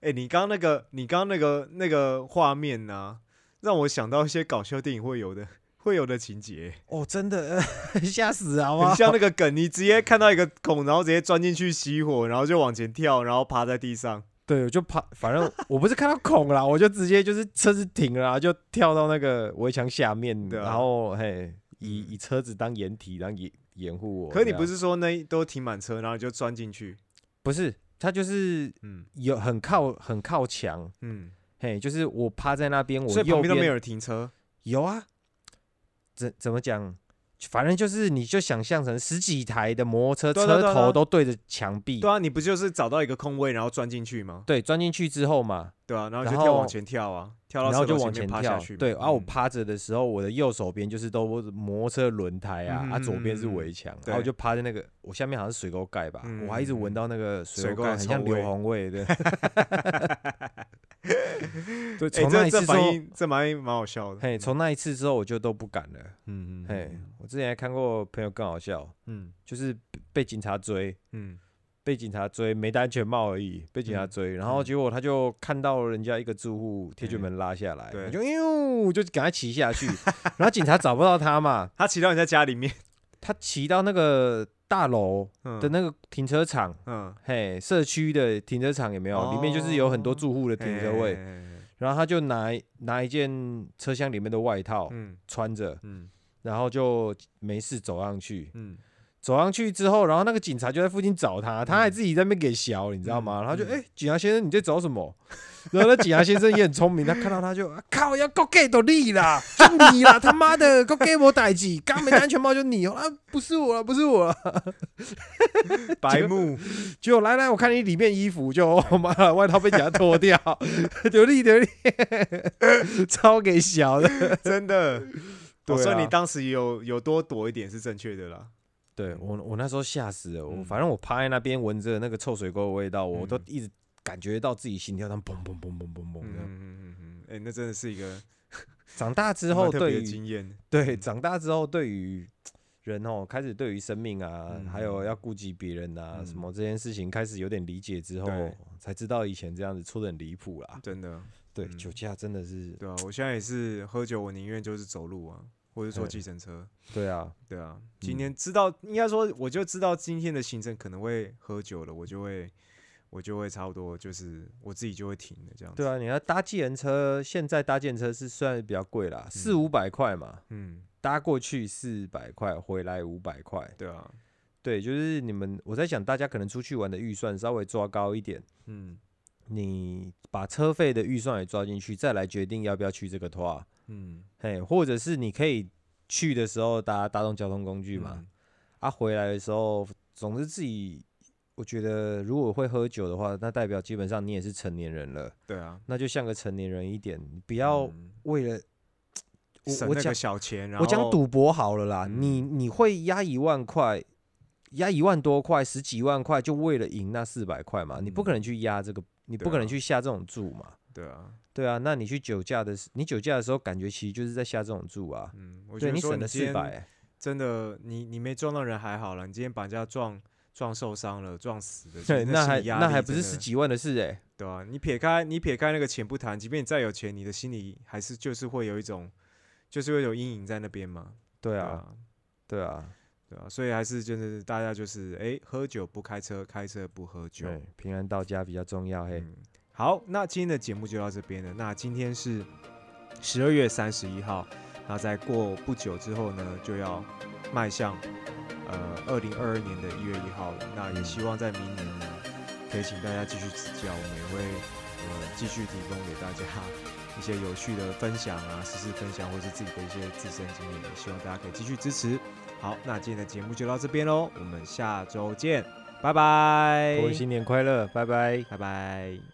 哎，你刚刚那个，你刚刚那个那个画面呢，让我想到一些搞笑电影会有的 会有的情节，哦，真的？吓死好吗很？像那个梗，你直接看到一个孔，然后直接钻进去熄火，然后就往前跳，然后趴在地上。对，我就趴，反正我不是看到孔啦，我就直接就是车子停了啦，就跳到那个围墙下面，对啊然后嘿，以嗯以车子当掩体，然后掩掩护我。可你这样不是说那都停满车，然后你就钻进去？不是，他就是嗯有很靠很靠墙，嗯，嘿，就是我趴在那边，我所以右边旁边都没有人停车。有啊，怎怎么讲？反正就是你就想象成十几台的摩托车，车头都对着墙壁，对啊，你不就是找到一个空位，然后钻进去吗？对，钻进去之后嘛，对啊，然后就跳往前跳啊，跳到然后就往前跳。对，啊，我嗯趴着的时候，我的右手边就是都摩托车轮胎啊，啊，嗯左边是围墙，然后我就趴在那个，我下面好像是水沟盖吧，嗯我还一直嗯闻到那个水水沟盖很像硫磺味的。对，哎，从那一次之后，这蛮蛮好笑的。嘿，从那一次之后我就都不敢了。嗯嗯嘿，我之前还看过朋友更好笑，嗯就是被被警察追，嗯被警察追，没戴安全帽而已，被警察嗯追，然后结果他就看到人家一个住户铁卷嗯门拉下来，对我就呦，就赶快骑下去，然后警察找不到他嘛，他骑到人家家里面他骑到那个大楼嗯。的那个停车场，嗯。嘿，社区的停车场有没有？里面就是有很多住户的停车位，嘿嘿嘿嘿。然后他就拿拿一件车厢里面的外套嗯。穿着，嗯。然后就没事走上去，嗯走上去之后，然后那个警察就在附近找他，他还自己在那边给小，你知道吗？嗯然后就哎、警察先生你在找什么？然后那警察先生也很聪明，他看到他就、啊、靠，要够给都你啦，就你啦，他妈的，够给我代志，刚没戴安全帽就你哦，啊，不是我了，不是我了，白目，就来来，我看你里面衣服，就我妈的外套被警察脱掉，丢你丢你，超给小的。真的。对哦所以你啊当时有有多躲一点是正确的啦。对我，我那时候吓死了，我嗯。反正我趴在那边闻着那个臭水沟的味道，我都嗯。一直感觉到自己心跳上砰砰砰砰砰砰嗯这样。嗯嗯嗯，哎，那真的是一个 长大之后对于经验。对嗯。长大之后对于人哦，开始对于生命啊，嗯还有要顾及别人啊，嗯。什么这件事情开始有点理解之后，才知道以前这样子错的很离谱啦。真的，对，嗯。酒驾真的是，对啊，我现在也是喝酒，我宁愿就是走路啊，或者坐计程车。对啊，对啊，今嗯天知道，应该说我就知道今天的行程可能会喝酒了，我就会我就会差不多就是我自己就会停的这样子。对啊，你要搭计程车，现在搭计程车是算比较贵啦，四嗯五百块嘛，嗯，搭过去四百块，回来五百块。对啊，对，就是你们，我在想大家可能出去玩的预算稍微抓高一点，嗯你把车费的预算也抓进去，再来决定要不要去这个团。嗯，嘿，或者是你可以去的时候搭大众交通工具嘛，嗯啊，回来的时候，总之自己，我觉得如果会喝酒的话，那代表基本上你也是成年人了，对啊，那就像个成年人一点，你不要嗯为了。我我讲省那个小钱，然后我讲赌博好了啦，你嗯你会压一万块，压一万多块，十几万块，就为了赢那四百块嘛？你不嗯可能去压这个，你不可能啊去下这种注嘛？对啊，对啊，那你去酒驾的时，你酒驾的时候，感觉其实就是在下这种注啊。嗯，我觉得你省了四百，真的，你你没撞到人还好了，你今天把人家撞撞受伤了，撞死的，其对，那还那还不是十几万的事哎、对啊，你撇开你撇开那个钱不谈，即便你再有钱，你的心里还是就是会有一种，就是会有阴影在那边嘛。对啊，对啊，对啊，所以还是就是大家就是哎、喝酒不开车，开车不喝酒。对，平安到家比较重要嘿。嗯，好，那今天的节目就到这边了。那今天是十二月三十一号，那在过不久之后呢，就要迈向呃二零二二年的一月一号了。那也嗯希望在明年呢，可以请大家继续指教，我们也会呃继续提供给大家一些有趣的分享啊，实时分享，或是自己的一些自身经验，也希望大家可以继续支持。好，那今天的节目就到这边喽，我们下周见，拜拜，各位新年快乐，拜拜。拜拜。